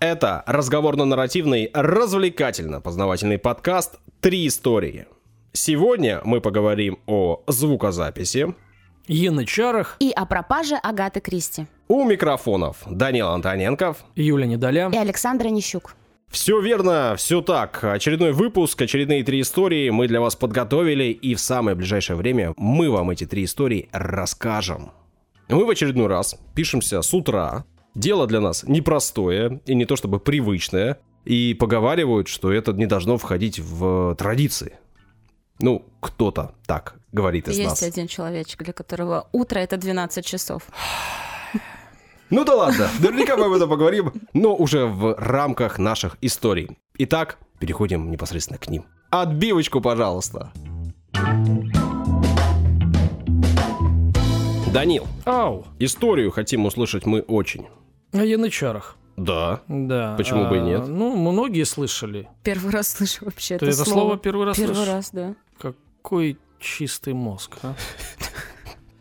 Это разговорно-нарративный, развлекательно-познавательный подкаст «Три истории». Сегодня мы поговорим о звукозаписи, янычарах, И о пропаже Агаты Кристи. у микрофонов Данил Антоненков. Юля Недоля. И Александра Нищук. Все верно, все так. Очередной выпуск, очередные три истории мы для вас подготовили, и в самое ближайшее время мы вам эти три истории расскажем. Мы в очередной раз пишемся с утра. Дело для нас непростое и не то чтобы привычное. И поговаривают, что это не должно входить в традиции. Ну, кто-то так говорит из Есть нас. один человечек, для которого утро это 12 часов. Ну да ладно, наверняка мы об этом поговорим, но уже в рамках наших историй. Итак, переходим непосредственно к ним. Отбивочку, пожалуйста. Данил, Ау, историю хотим услышать мы очень. о янычарах. Да. Да. Почему бы и А, нет? Ну, многие слышали. Первый раз слышу вообще Ты это, это слово первый раз Первый слышишь? раз, да. Какой чистый мозг, а?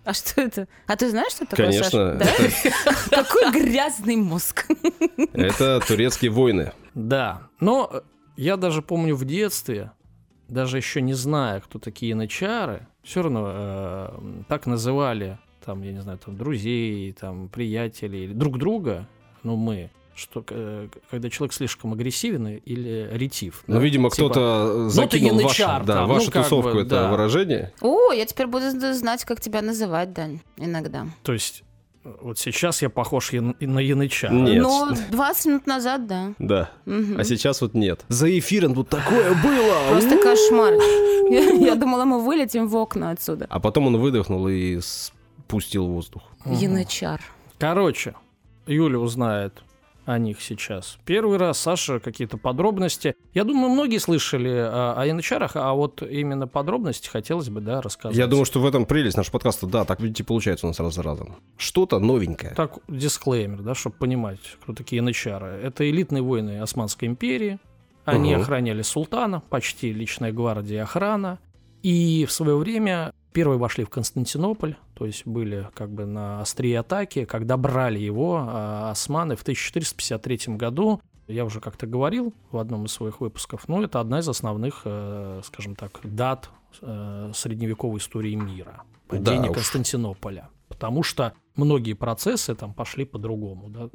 А что это? А ты знаешь, что такое, Конечно, Саша? Да? Какой грязный мозг. это турецкие войны. Да. Но я даже помню в детстве, даже еще не зная, кто такие янычары, все равно э, так называли, там, я не знаю, там, друзей, там, приятелей, или друг друга, ну, мы, что э, когда человек слишком агрессивен или ретив. Ну, да, видимо, типа, кто-то закинул ты вашу, янычар да, там, вашу ну, тусовку бы, это да. выражение. О, я теперь буду знать, как тебя называть, Дань, иногда. То есть э, вот сейчас я похож на янычара. Нет. Ну, 20 минут назад, да. Да. Мгм. А сейчас вот нет. За эфиром тут такое было. Просто кошмар. Я, я думала, мы вылетим в окна отсюда. А потом он выдохнул и спустил воздух. Янычар. Короче, Юля узнает о них сейчас. Первый раз, Саша, какие-то подробности. Я думаю, многие слышали о, о янычарах, а вот именно подробности хотелось бы, да, рассказать. Я думаю, что в этом прелесть нашего подкаста. Да, так видите, получается у нас раз за разом. Что-то новенькое. Так, дисклеймер, да, чтобы понимать, кто такие янычары. Это элитные воины Османской империи. Они Мгм. охраняли султана, почти личная гвардия и охрана. И в свое время первые вошли в Константинополь, то есть были как бы на острие атаки, когда брали его а, османы в 1453 году. Я уже как-то говорил в одном из своих выпусков, но это одна из основных, э, скажем так, дат э, средневековой истории мира. Да Падение уж. Константинополя. Потому что многие процессы там пошли по-другому. Да?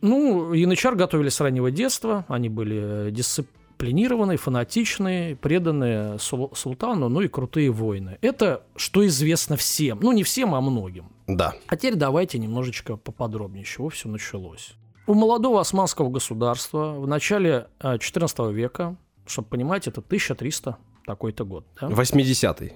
Ну, янычар готовили с раннего детства, они были дисциплинированные, фанатичные, преданные сул- султану, ну и крутые воины. Это что известно всем. Ну, не всем, а многим. Да. А теперь давайте немножечко поподробнее, с чего все началось. У молодого османского государства в начале э, XIV века, чтобы понимать, это 1300 такой-то год. да? 80-й.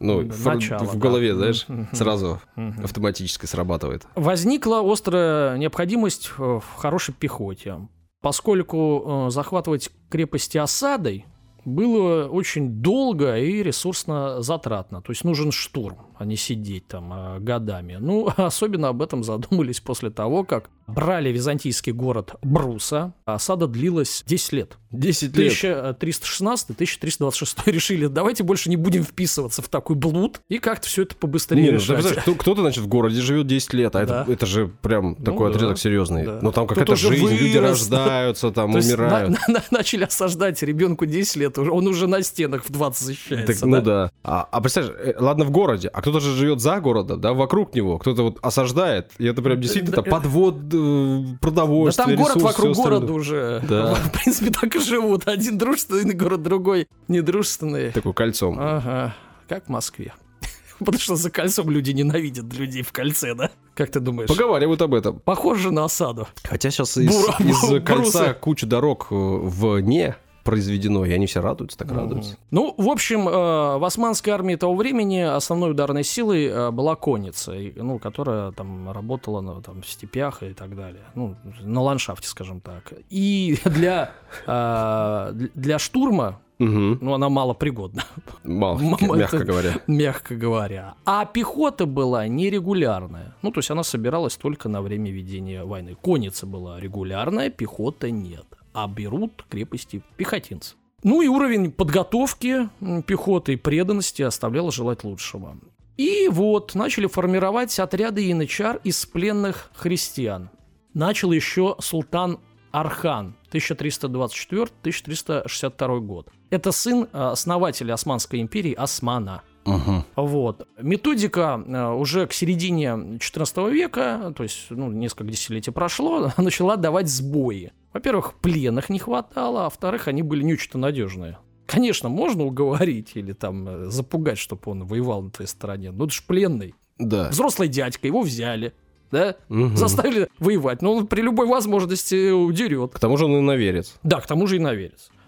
Ну, Да, в, начало, в да. голове, знаешь, Мгм. сразу Мгм. автоматически срабатывает. Возникла острая необходимость в в хорошей пехоте, поскольку э, захватывать крепости осадой было очень долго и ресурсно затратно. То есть нужен штурм, а не сидеть там э, годами. Ну, особенно об этом задумались после того, как брали византийский город Бруса. а Осада длилась 10 лет. 10 лет. 1316-1326 решили, давайте больше не будем вписываться в такой блуд и как-то все это побыстрее Не, ну, решать. кто-то, значит, в городе живет 10 лет, а это, Да. это же прям Ну такой да, отрезок серьезный. да. Ну, там какая-то жизнь, люди вырос, рождаются, там То умирают. на- на- начали осаждать ребенку 10 лет, он уже на стенах в 20 защищается. Так, ну да. А, а представляешь, э, ладно в городе, а кто-то же живет за городом, да, вокруг него, кто-то вот осаждает, и это прям действительно Да, там подвод, э, Да продовольствие, там город вокруг города уже. Да. В принципе, так и живут. Один дружественный город, другой недружественный. Такой кольцом. Ага, как в Москве. Потому что за кольцом люди ненавидят людей в кольце, да? Как ты думаешь? Поговаривают об этом. Похоже на осаду. Хотя сейчас из, Бура- из кольца куча дорог э, вне произведено, и они все радуются, так радуются. Ну, в общем, э, в османской армии того времени основной ударной силой э, была конница, ну, которая там работала на там, в степях и так далее, ну, на ландшафте, скажем так. И для, э, для штурма, Мгм. ну, она малопригодна, Мало, Мама, мягко это- говоря. мягко говоря. А пехота была нерегулярная. Ну, то есть она собиралась только на время ведения войны. Конница была регулярная, пехота нет. А берут крепости пехотинцы. Ну и уровень подготовки пехоты и преданности оставлял желать лучшего. И вот начали формировать отряды янычар из пленных христиан. Начал еще султан Архан, 1324-1362 год. Это сын э, основателя Османской империи Османа. Угу. Вот. Методика э, уже к середине 14 века, то есть ну, несколько десятилетий прошло, начала давать сбои. Во-первых, пленных не хватало, а во-вторых, они были не очень-то надежные. Конечно, можно уговорить или там э, запугать, чтобы он воевал на твоей стороне, но это же пленный. Да. Взрослый дядька, его взяли, да, Мгм. заставили воевать, но он при любой возможности удерет. К тому же он и наверец. Да, к тому же и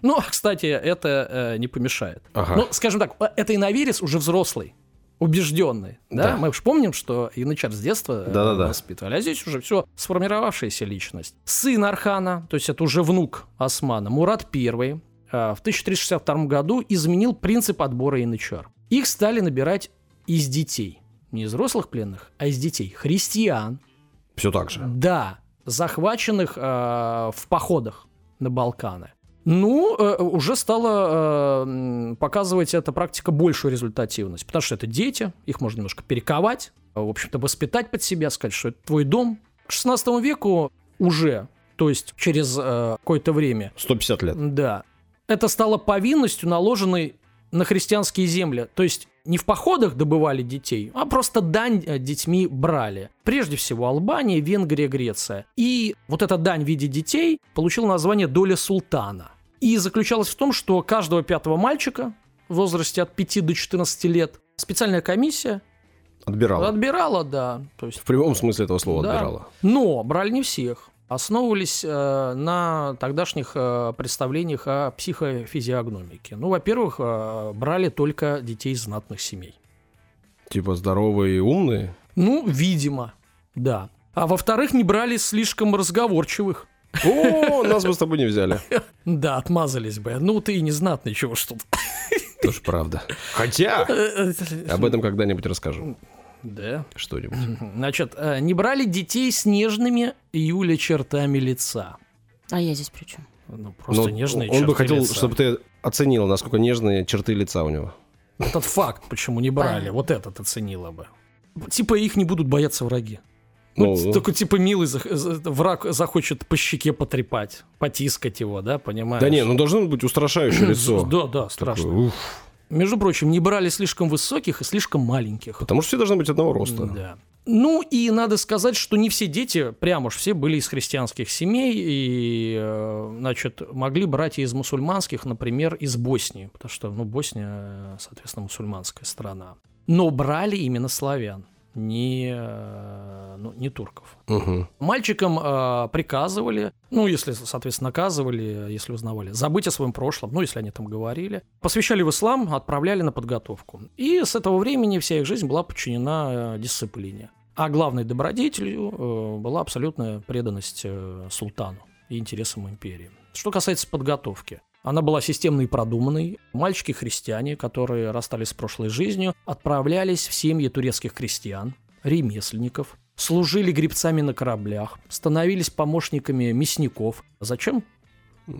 наверец. Но, кстати, это э, не помешает. Ага. Ну, скажем так, э, это и наверец уже взрослый, убежденный. Да? Да. Мы же помним, что янычар с детства э, Да-да-да. воспитывали, а здесь уже все сформировавшаяся личность. Сын Архана, то есть это уже внук Османа, Мурат I, э, в 1362 году изменил принцип отбора янычар. Их стали набирать из детей. Не из взрослых пленных, а из детей. Христиан, Все так же. да, захваченных э, в походах на Балканы. Ну, э, уже стала э, показывать эта практика большую результативность, потому что это дети, их можно немножко перековать, э, в общем-то, воспитать под себя, сказать, что это твой дом. К 16 веку уже, то есть через э, какое-то время, 150 лет. да, это стало повинностью, наложенной на христианские земли. То есть не в походах добывали детей, а просто дань детьми брали. Прежде всего Албания, Венгрия, Греция. И вот эта дань в виде детей получила название «доля султана». И заключалась в том, что каждого пятого мальчика в возрасте от 5 до 14 лет специальная комиссия Отбирал. отбирала, да. То есть В прямом смысле этого слова да. отбирала. Но брали не всех. Основывались э, на тогдашних э, представлениях о психофизиогномике. Ну, во-первых, э, брали только детей из знатных семей. Типа здоровые и умные. Ну, видимо, да. А во-вторых, не брали слишком разговорчивых. О, нас бы с тобой не взяли. Да, отмазались бы. Ну, ты и не знатный, чего ж тут. Тоже правда. Хотя, об этом когда-нибудь расскажу. Да. Что-нибудь. Значит, э, не брали детей с нежными Юля чертами лица. А я здесь при чем? Ну, просто Но нежные он бы черты хотел, лица. чтобы ты оценила, насколько нежные черты лица у него. Этот факт, почему не брали, Понятно. вот этот оценила бы. Типа их не будут бояться враги. Ну, Ну, только типа милый за- враг захочет по щеке потрепать, потискать его, да, понимаешь? Да не, ну должно быть устрашающее лицо. Да, да, страшно. Такое. Между прочим, не брали слишком высоких и слишком маленьких. Потому что все должны быть одного роста. Да. Ну и надо сказать, что не все дети, прямо уж все были из христианских семей и, э, значит, могли брать и из мусульманских, например, из Боснии, потому что, ну, Босния, э, соответственно, мусульманская страна. Но брали именно славян, не, э, ну, не турков. Мгм. Мальчикам э, приказывали, ну, если, соответственно, наказывали, если узнавали, забыть о своем прошлом, ну, если они там говорили. Посвящали в ислам, отправляли на подготовку. И с этого времени вся их жизнь была подчинена э, дисциплине. А главной добродетелью э, была абсолютная преданность э, султану и интересам империи. Что касается подготовки. Она была системной и продуманной. Мальчики-христиане, которые расстались с прошлой жизнью, отправлялись в семьи турецких крестьян, ремесленников, служили гребцами на кораблях, становились помощниками мясников. Зачем?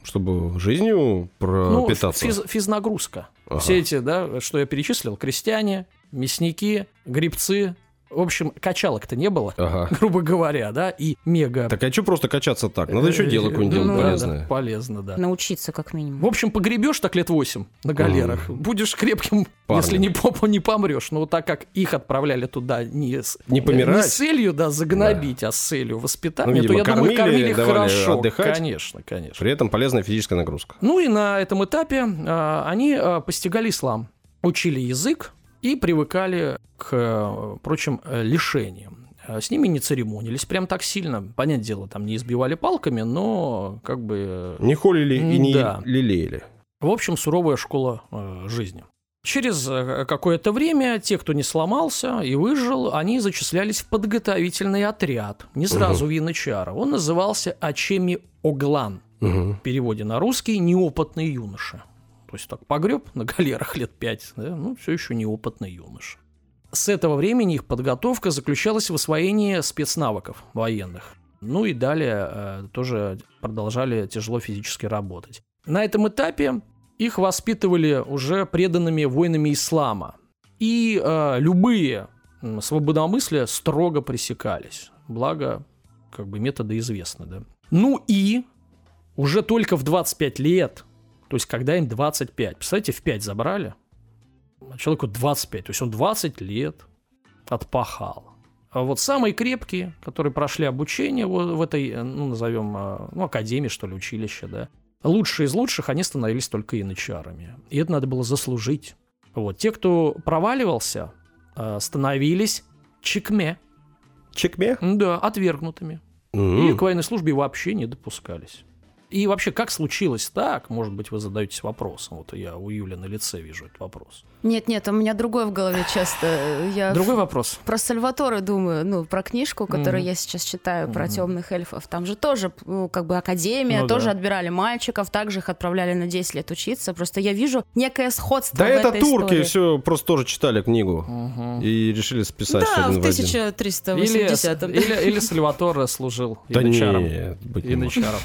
Чтобы жизнью Ну, пропитаться. физ- физнагрузка. Ага. Все эти, да, что я перечислил, крестьяне, мясники, гребцы. В общем, качалок-то не было, Ага. грубо говоря, да, и мега... Так а что просто качаться так? Надо еще Э, дело какое-нибудь ну, делать да, полезное. да, полезно, да. Научиться как минимум. В общем, погребешь так лет 8 на галерах, будешь крепким, Парнем. если не попу не помрешь. Но так как их отправляли туда не с, Не помирать. не с целью, да, загнобить, а с целью воспитания, Ну, то видимо, я думаю, кормили, кормили их давали хорошо. отдыхать. Конечно, конечно. При этом полезная физическая нагрузка. Ну и на этом этапе а, они а, постигали ислам, учили язык и привыкали к э, прочим э, лишениям. А С ними не церемонились прям так сильно. Понятное дело, там не избивали палками, но как бы... э, Не холили и не Да. лелеяли. В общем, суровая школа э, жизни. Через э, какое-то время те, кто не сломался и выжил, они зачислялись в подготовительный отряд. Не сразу в янычара. Он назывался Ачеми Оглан. Мгм. В переводе на русский «неопытный юноша». То есть так погреб на галерах лет пять, да, ну, все еще неопытный юноша. С этого времени их подготовка заключалась в освоении спецнавыков военных. Ну и далее э, тоже продолжали тяжело физически работать. На этом этапе их воспитывали уже преданными воинами ислама. И э, любые свободомыслия строго пресекались. Благо, как бы методы известны, да. Ну и уже только в 25 лет, то есть когда им 25, представляете, в 5 забрали, а человеку 25, то есть он 20 лет отпахал. А вот самые крепкие, которые прошли обучение в этой, ну, назовем, а, ну, академии, что ли, училище, да, лучшие из лучших, они становились только янычарами. И это надо было заслужить. Вот. Те, кто проваливался, а, становились чекме. Чекме? Да, отвергнутыми. Mm-hmm. И к военной службе вообще не допускались. И вообще, как случилось так? Может быть, вы задаетесь вопросом. Вот я у Юли на лице вижу этот вопрос. Нет, нет, у меня другой в голове часто. Я другой вопрос. Про Сальваторе думаю, ну, про книжку, которую mm-hmm. я сейчас читаю, про mm-hmm. темных эльфов. Там же тоже, ну, как бы, академия, ну, тоже да. отбирали мальчиков, также их отправляли на 10 лет учиться. Просто я вижу некое сходство Да в это этой турки, истории. все просто тоже читали книгу mm-hmm. и решили списать Да, в 1380 или, или, или Сальваторе служил да янычаром. Нет, быть не янычаром.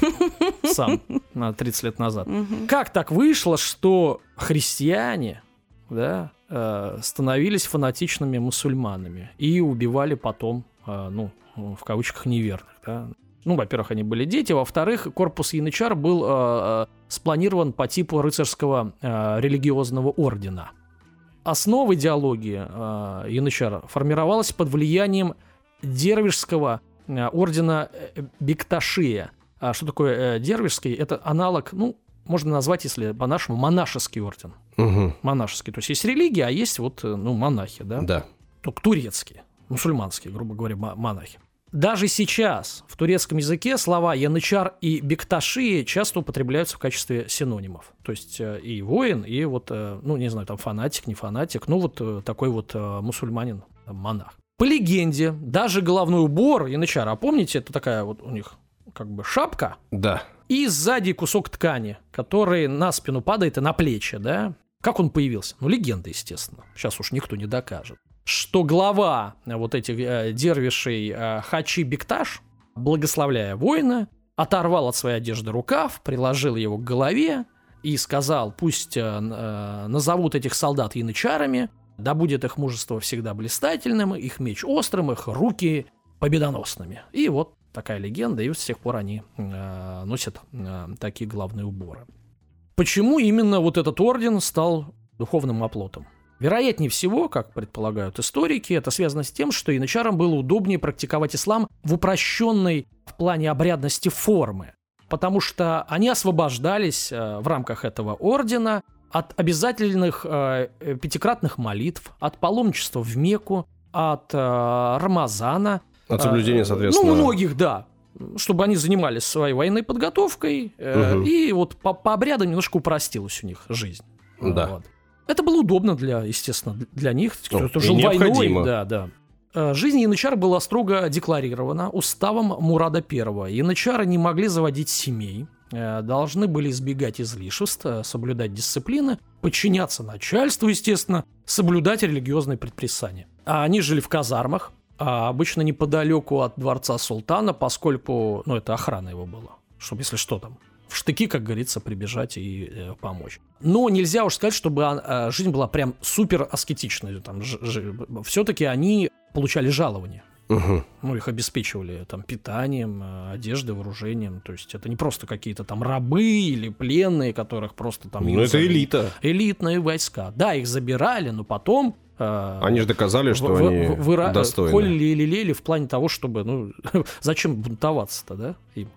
Сам. на 30 лет назад. Как так вышло, что христиане да, э, становились фанатичными мусульманами и убивали потом, э, ну, в кавычках, неверных. Да? Ну, во-первых, они были дети, во-вторых, корпус янычар был э, спланирован по типу рыцарского религиозного ордена. Основа идеологии э, янычара формировалась под влиянием дервишского ордена Бекташия – что такое э, дервишский? Это аналог, ну, можно назвать, если по-нашему, монашеский орден. Угу. Монашеский. То есть есть религия, а есть вот, э, ну, монахи, да? Да. Только турецкие, мусульманские, грубо говоря, монахи. Даже сейчас в турецком языке слова янычар и бекташи часто употребляются в качестве синонимов. То есть э, и воин, и вот, ну, не знаю, там фанатик, не фанатик, ну, вот такой вот мусульманин, монах. По легенде, даже головной убор янычара, а помните, это такая вот у них как бы шапка. Да. И сзади кусок ткани, который на спину падает и на плечи, да? Как он появился? Ну, легенда, естественно. Сейчас уж никто не докажет. Что глава вот этих э, дервишей э, Хачи Бекташ, благословляя воина, оторвал от своей одежды рукав, приложил его к голове и сказал, пусть э, э, назовут этих солдат янычарами, да будет их мужество всегда блистательным, их меч острым, их руки победоносными. И вот такая легенда, и с тех пор они э, носят э, такие главные уборы. Почему именно вот этот орден стал духовным оплотом? Вероятнее всего, как предполагают историки, это связано с тем, что янычарам было удобнее практиковать ислам в упрощенной в плане обрядности формы, потому что они освобождались э, в рамках этого ордена от обязательных э, пятикратных молитв, от паломничества в Мекку, от э, Рамазана – от соблюдения, соответственно. Ну, многих, да. Чтобы они занимались своей военной подготовкой. Угу. И вот по, по обрядам немножко упростилась у них жизнь. Да. Вот. Это было удобно для, естественно, для них, кто ну, жил войной. Да, да. Э, жизнь янычар была строго декларирована уставом Мурада I. Янычары не могли заводить семей, э, должны были избегать излишеств, соблюдать дисциплины, подчиняться начальству, естественно, соблюдать религиозные предписания. А они жили в казармах, а обычно неподалеку от дворца султана, поскольку, ну, это охрана его была, чтобы, если что там, в штыки, как говорится, прибежать и э, помочь. Но нельзя уж сказать, чтобы э, жизнь была прям супер аскетичной. Там, все-таки они получали жалование. Угу. Ну, их обеспечивали там питанием, э, одеждой, вооружением. То есть это не просто какие-то там рабы или пленные, которых просто там... Ну, это элита. Элитные войска. Да, их забирали, но потом а, они же доказали, что в, они в, в, достойны. Холили или лели в плане того, чтобы, ну, зачем бунтоваться-то, да, им?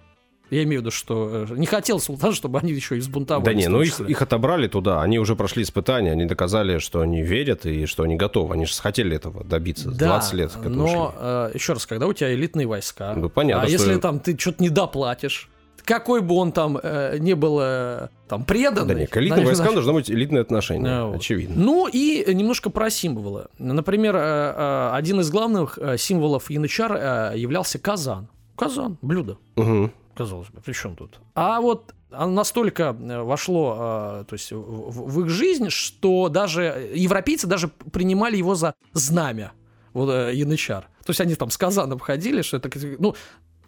Я имею в виду, что э, не хотел султан, чтобы они еще и взбунтовались. Да не, ну их, их отобрали туда, они уже прошли испытания, они доказали, что они верят и что они готовы. Они же хотели этого добиться да, 20 лет. но, э, еще раз, когда у тебя элитные войска, ну, понятно, а если там ты что-то не доплатишь, какой бы он там э, не был э, там преданный. Да нет, к элитным войскам должно быть элитное отношение, а, вот. очевидно. Ну и немножко про символы. Например, э, э, один из главных э, символов янычар э, являлся казан. Казан, блюдо. Угу. Казалось бы, при чем тут? А вот оно настолько э, вошло э, то есть, в, в их жизнь, что даже европейцы даже принимали его за знамя вот, янычар. То есть они там с казаном ходили, что это, ну,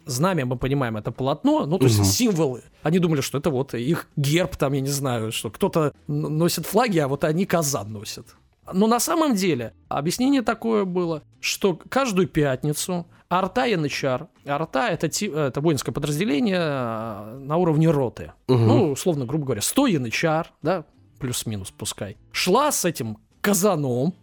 знамя, мы понимаем, это полотно, ну, то есть угу. символы. Они думали, что это вот их герб, там, я не знаю, что кто-то носит флаги, а вот они казан носят. Но на самом деле объяснение такое было, что каждую пятницу Арта и янычар. Арта это, это воинское подразделение э, на уровне роты. Угу. Ну, условно, грубо говоря, 100 янычар, да, плюс-минус пускай. Шла с этим казаном.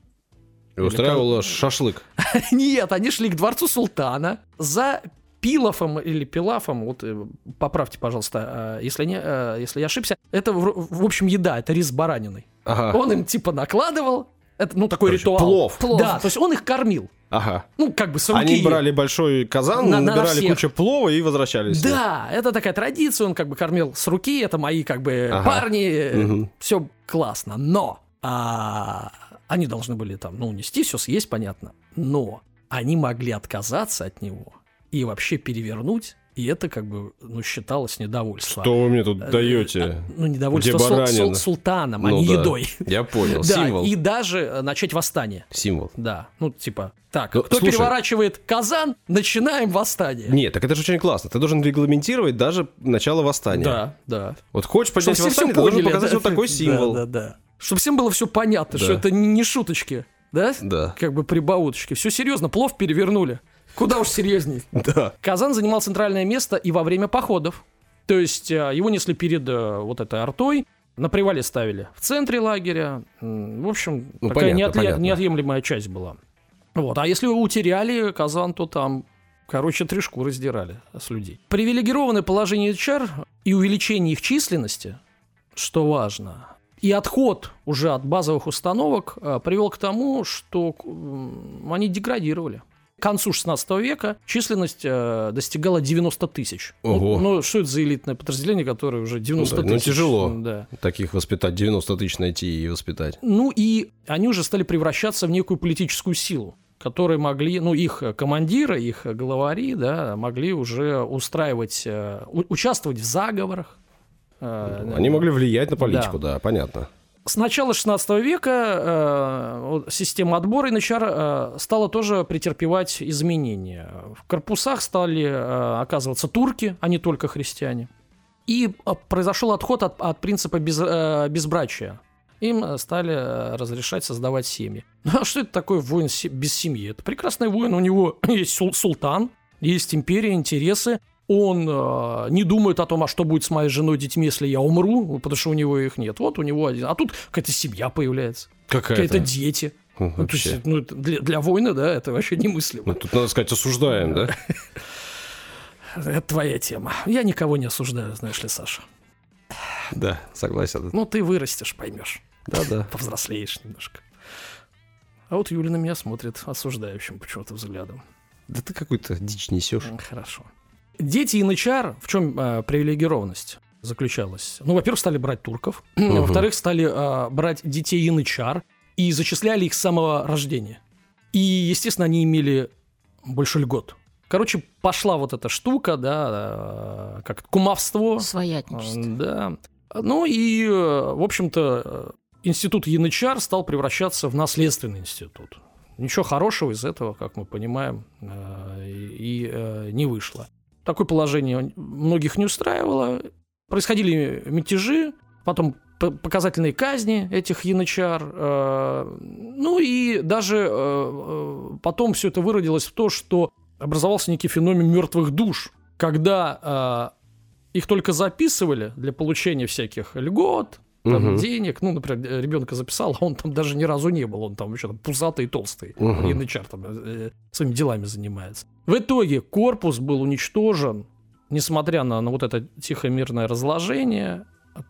И устраивала шашлык. Нет, они шли к дворцу султана за пилофом или пилафом, вот э, поправьте, пожалуйста, э, если, не, если я ошибся, это, в, общем, еда, это рис с бараниной. Ага. Он им типа накладывал, это, ну, такой Короче, ритуал. Плов. плов. Да, то есть он их кормил. Ага. Ну, как бы с руки. Они брали большой казан, на, набирали на кучу плова и возвращались. Да, это такая традиция, он как бы кормил с руки, это мои как бы ага. парни, угу. все классно. Но а, они должны были там, ну, нести все, съесть, понятно. Но они могли отказаться от него и вообще перевернуть и это как бы ну, считалось недовольством. Что вы мне тут э, даете? Э, ну, недовольство сул- сул- султаном, а ну, не да. едой. Я понял, да, символ. И даже э, начать восстание. Символ. Да, ну типа, так, ну, кто слушай, переворачивает казан, начинаем восстание. Нет, так это же очень классно. Ты должен регламентировать даже начало восстания. Да, да. Вот хочешь поднять Чтобы восстание, ты поняли, должен показать да? вот такой символ. Да, да, да. Чтобы всем было все понятно, да. что это не шуточки. Да? Да. Как бы прибауточки. Все серьезно, плов перевернули. Куда уж серьезней. Да. Казан занимал центральное место и во время походов. То есть э, его несли перед э, вот этой артой, на привале ставили в центре лагеря. В общем, ну, такая понятно, неотъ... понятно. неотъемлемая часть была. Вот. А если утеряли Казан, то там Короче, три шкуры сдирали с людей. Привилегированное положение HR и увеличение их численности, что важно, и отход уже от базовых установок э, привел к тому, что они деградировали. К концу 16 века численность э, достигала 90 тысяч. Ого. Ну, ну, что это за элитное подразделение, которое уже 90 ну, да, тысяч? Ну, тяжело да. таких воспитать, 90 тысяч найти и воспитать. Ну, и они уже стали превращаться в некую политическую силу которые могли, ну, их командиры, их главари, да, могли уже устраивать, э, участвовать в заговорах. Э, они могли влиять на политику, да, да понятно. С начала 16 века э, система отбора НЧР э, стала тоже претерпевать изменения. В корпусах стали э, оказываться турки, а не только христиане. И э, произошел отход от, от принципа без, э, безбрачия. Им стали э, разрешать создавать семьи. Ну а что это такое воин без семьи? Это прекрасный воин, у него есть султан, есть империя, интересы, он э, не думает о том, а что будет с моей женой, детьми, если я умру, потому что у него их нет. Вот у него один. А тут какая-то семья появляется. Какая-то? Какие-то дети. Ну, то есть, ну, для, для воина, да, это вообще немыслимо. Ну, тут, надо сказать, осуждаем, да? Это твоя тема. Я никого не осуждаю, знаешь ли, Саша. Да, согласен. Ну, ты вырастешь, поймешь. Да-да. Повзрослеешь немножко. А вот Юля на меня смотрит осуждающим почему-то взглядом. Да ты какую-то дичь несешь. Хорошо. Дети янычар, в чем э, привилегированность заключалась? Ну, во-первых, стали брать турков, угу. во-вторых, стали э, брать детей янычар и зачисляли их с самого рождения. И, естественно, они имели больше льгот. Короче, пошла вот эта штука, да, э, как кумовство. Своятничество. Да. Ну и, э, в общем-то, э, институт янычар стал превращаться в наследственный институт. Ничего хорошего из этого, как мы понимаем, и не вышло. Такое положение многих не устраивало. Происходили мятежи, потом показательные казни этих янычар. Э, ну и даже э, э, потом все это выродилось в то, что образовался некий феномен мертвых душ, когда их только записывали для получения всяких льгот, там, угу. денег. Ну, например, ребенка записал, а он там даже ни разу не был. Он там вообще там пузатый и толстый. Угу. Янычар там э, своими делами занимается. В итоге корпус был уничтожен, несмотря на, на вот это тихо-мирное разложение,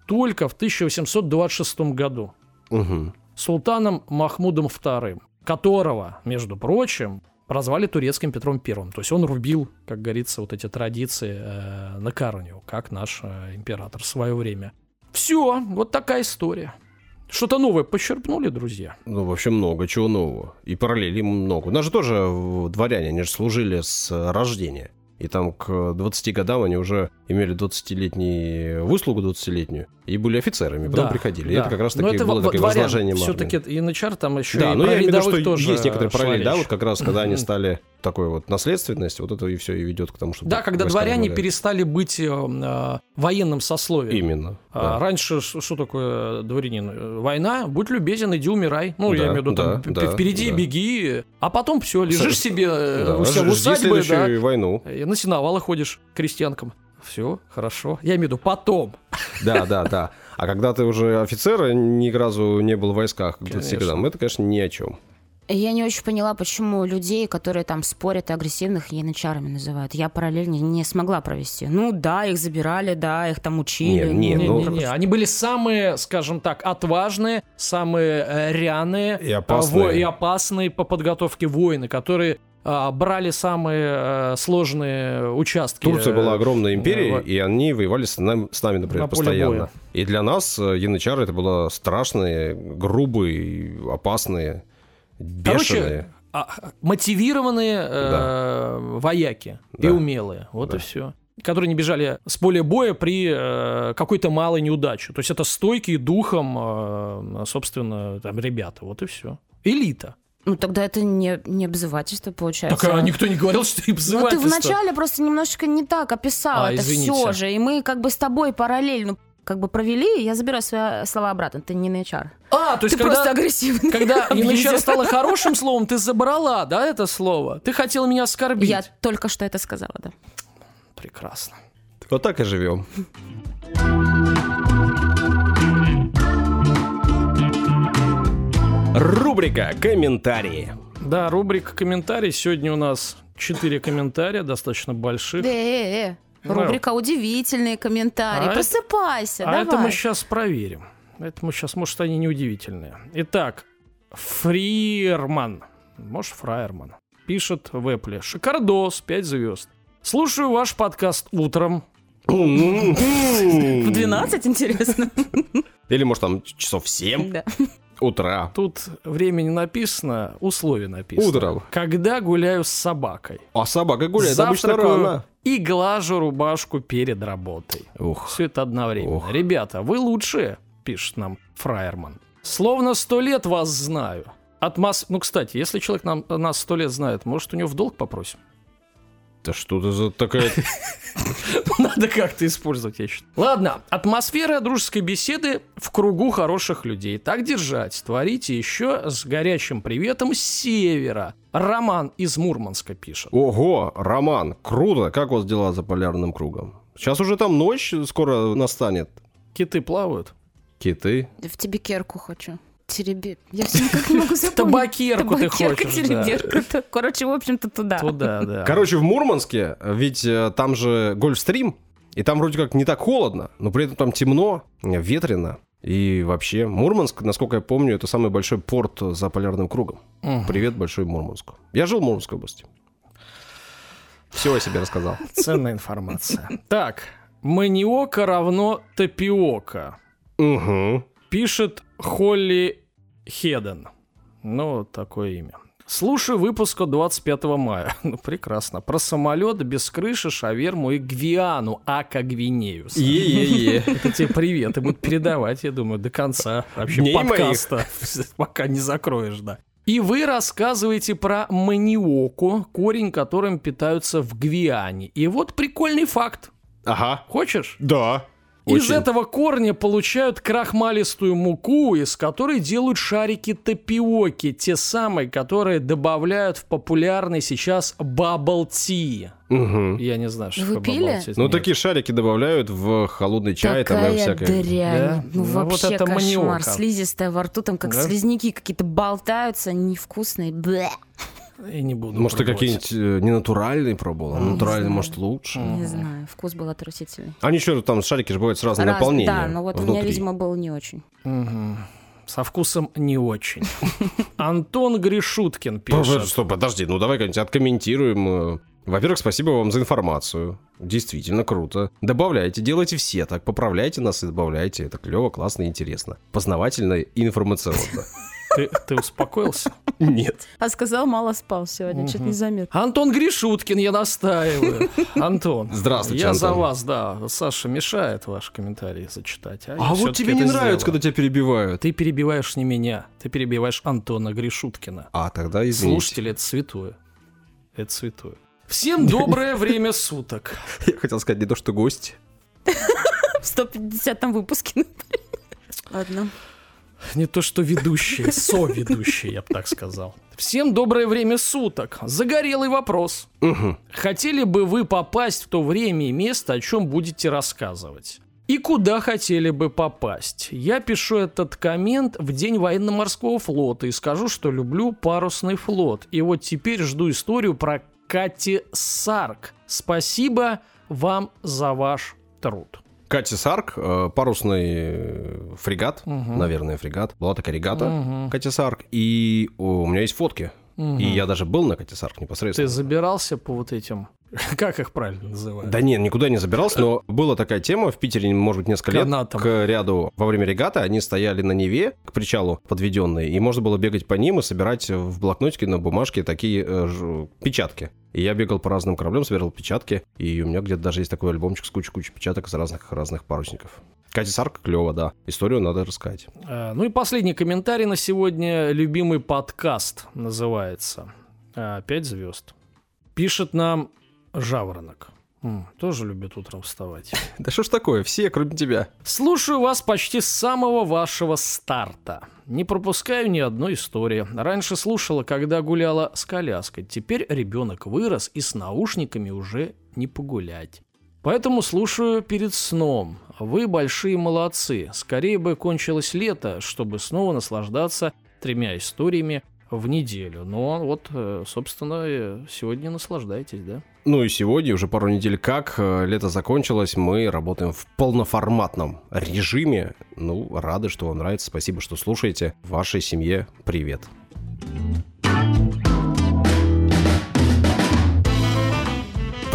только в 1826 году. Угу. Султаном Махмудом II, которого, между прочим, прозвали турецким Петром Первым. То есть он рубил, как говорится, вот эти традиции э, на корню, как наш э, император в свое время. Все, вот такая история. Что-то новое почерпнули, друзья? Ну, вообще много чего нового. И параллелей много. У нас же тоже дворяне, они же служили с рождения. И там к 20 годам они уже имели 20-летний выслугу 20-летнюю и были офицерами, потом да, приходили. Да. И это как раз таки было такое возложение Все-таки янычар там еще да, и но я имею в виду, что тоже есть некоторые параллели, да, вот как раз, когда они стали такой вот наследственность, вот это и все и ведет к тому, что... Да, когда дворяне перестали быть э, э, военным сословием. Именно. А да. Раньше что такое дворянин? Война, будь любезен, иди умирай. Ну, да, я имею в виду, там, да, впереди да. беги, а потом все, лежишь себе э, да, у себя в усадьбе, да, войну. На сеновалы ходишь крестьянкам. Все, хорошо. Я имею в виду потом. Да, да, да. А когда ты уже офицер, ни разу не был в войсках, всегда, это, конечно, ни о чем. Я не очень поняла, почему людей, которые там спорят и агрессивных, янычарами называют. Я параллельно не смогла провести. Ну да, их забирали, да, их там учили. Не, не, ну, не, не. Они были самые, скажем так, отважные, самые э, рьяные и опасные. Во, и опасные по подготовке воины, которые а, брали самые э, сложные участки. Турция была огромной империей, и они воевали с нами, с нами например, на постоянно. Боя. И для нас э, янычары это было страшные, грубые, опасные Бешеные. Короче, а, мотивированные э, да. вояки да. и умелые. Вот да. и все. Которые не бежали с поля боя при э, какой-то малой неудаче. То есть это стойкие духом, э, собственно, там ребята. Вот и все. Элита. Ну, тогда это не, не обзывательство, получается. Так а никто не говорил, что обзывательство. Ну, ты вначале просто немножечко не так описал а, это извините. все же. И мы как бы с тобой параллельно как бы провели, я забираю свои слова обратно. Ты не на HR. А, то есть ты когда, просто агрессивный. Когда HR стало хорошим словом, ты забрала, да, это слово? Ты хотела меня оскорбить. Я только что это сказала, да. Прекрасно. Вот так и живем. Рубрика «Комментарии». Да, рубрика «Комментарии». Сегодня у нас четыре комментария, достаточно больших. Да. Рубрика «Удивительные комментарии». А Просыпайся, это, давай. А это мы сейчас проверим. Это мы сейчас, может, они не удивительные. Итак, Фрирман, может, Фраерман, пишет в Эпле. Шикардос, 5 звезд. Слушаю ваш подкаст утром. В 12, интересно. Или, может, там часов 7? Да. Утра. Тут время не написано, условие написано. Утром. Когда гуляю с собакой. А собака гуляет обычно рано. И глажу рубашку перед работой. Ух. Все это одновременно. Ух. Ребята, вы лучшие, пишет нам Фраерман. Словно сто лет вас знаю. Атмос... Ну, кстати, если человек нам, нас сто лет знает, может, у него в долг попросим? Да что это за такая... Надо как-то использовать, я считаю. Ладно, атмосфера дружеской беседы в кругу хороших людей. Так держать. Творите еще с горячим приветом с севера. Роман из Мурманска пишет. Ого, Роман, круто. Как у вас дела за полярным кругом? Сейчас уже там ночь скоро настанет. Киты плавают? Киты? В тебе керку хочу теребе... Я все никак не могу запомнить. Табакерку ты хочешь, тереберку. Да. Короче, в общем-то, туда. Туда, да. Короче, в Мурманске, ведь э, там же Гольфстрим, и там вроде как не так холодно, но при этом там темно, ветрено. И вообще, Мурманск, насколько я помню, это самый большой порт за полярным кругом. Угу. Привет большой Мурманску. Я жил в Мурманской области. Все о себе рассказал. Ценная информация. Так, маниока равно тапиока. Угу. Пишет Холли Хеден. Ну, такое имя. Слушаю выпуск от 25 мая. Ну, прекрасно. Про самолет без крыши, шаверму и Гвиану, ака Гвинеюс. Е-е-е. Это тебе привет. И будут передавать, я думаю, до конца вообще Дней подкаста. Моих. Пока не закроешь, да. И вы рассказываете про маниоку, корень которым питаются в Гвиане. И вот прикольный факт. Ага. Хочешь? Да. Очень. Из этого корня получают крахмалистую муку, из которой делают шарики тапиоки, те самые, которые добавляют в популярный сейчас tea. Угу. Я не знаю, что Вы пили? Ну, Нет. такие шарики добавляют в холодный чай Такая там и всякое. дрянь. Да? Ну, ну, вообще вот это кошмар. маниока. Слизистая во рту, там как да? слизняки какие-то болтаются, невкусные. Блэ. И не буду Может, ты какие-нибудь э, ненатуральные пробовала? Не Натуральный, знаю. может, лучше? Не знаю, вкус был отвратительный. Они еще там шарики же бывают с разным Раз, наполнением Да, но вот внутри. у меня, видимо, был не очень. Угу. Со вкусом не очень. Антон Гришуткин пишет. Что, подожди, ну давай как-нибудь откомментируем. Во-первых, спасибо вам за информацию. Действительно круто. Добавляйте, делайте все так. Поправляйте нас и добавляйте. Это клево, классно и интересно. Познавательно и информационно. Ты, ты успокоился? Нет. А сказал, мало спал сегодня, угу. что-то незаметно. Антон Гришуткин, я настаиваю. Антон. Здравствуйте, Я Антон. за вас, да. Саша мешает ваши комментарии зачитать. А, а вот тебе не нравится, сделаю. когда тебя перебивают. Ты перебиваешь не меня, ты перебиваешь Антона Гришуткина. А, тогда извините. Слушатели, это святое. Это святое. Всем доброе время суток. Я хотел сказать не то, что гости. В 150-м выпуске. Ладно. Не то, что ведущие, соведущие, я бы так сказал. Всем доброе время суток. Загорелый вопрос. Угу. Хотели бы вы попасть в то время и место, о чем будете рассказывать? И куда хотели бы попасть? Я пишу этот коммент в день военно-морского флота и скажу, что люблю парусный флот. И вот теперь жду историю про Кати Сарк. Спасибо вам за ваш труд. Кати Сарк, э, парусный фрегат, Мгм. наверное, фрегат. Была такая регата Мгм. Кати Сарк. И у меня есть фотки. Мгм. И я даже был на Кати Сарк Ты непосредственно. забирался по вот этим... Как их правильно называют? Да нет, никуда не забирался, но была такая тема в Питере, может быть, несколько лет Канатом. к ряду во время регаты. Они стояли на Неве, к причалу подведенные, и можно было бегать по ним и собирать в блокнотике на бумажке такие э, ж- печатки. И я бегал по разным кораблям, собирал печатки, и у меня где-то даже есть такой альбомчик с кучей-кучей печаток из разных-разных парусников. Катя Сарк клево, да. Историю надо рассказать. Э, Ну и последний комментарий на сегодня. Любимый подкаст называется. Э, Пять звезд. Пишет нам Жаворонок. М, Тоже любит утром вставать. Да что ж такое, все, кроме тебя. Слушаю вас почти с самого вашего старта. Не пропускаю ни одной истории. Раньше слушала, когда гуляла с коляской. Теперь ребенок вырос и с наушниками уже не погулять. Поэтому слушаю перед сном. Вы большие молодцы. Скорее бы кончилось лето, чтобы снова наслаждаться тремя историями в неделю. Но вот, э, собственно, э, сегодня наслаждайтесь, да? Ну и сегодня, уже пару недель как, э, лето закончилось, мы работаем в полноформатном режиме. Ну, рады, что вам нравится. Спасибо, что слушаете. Вашей семье привет.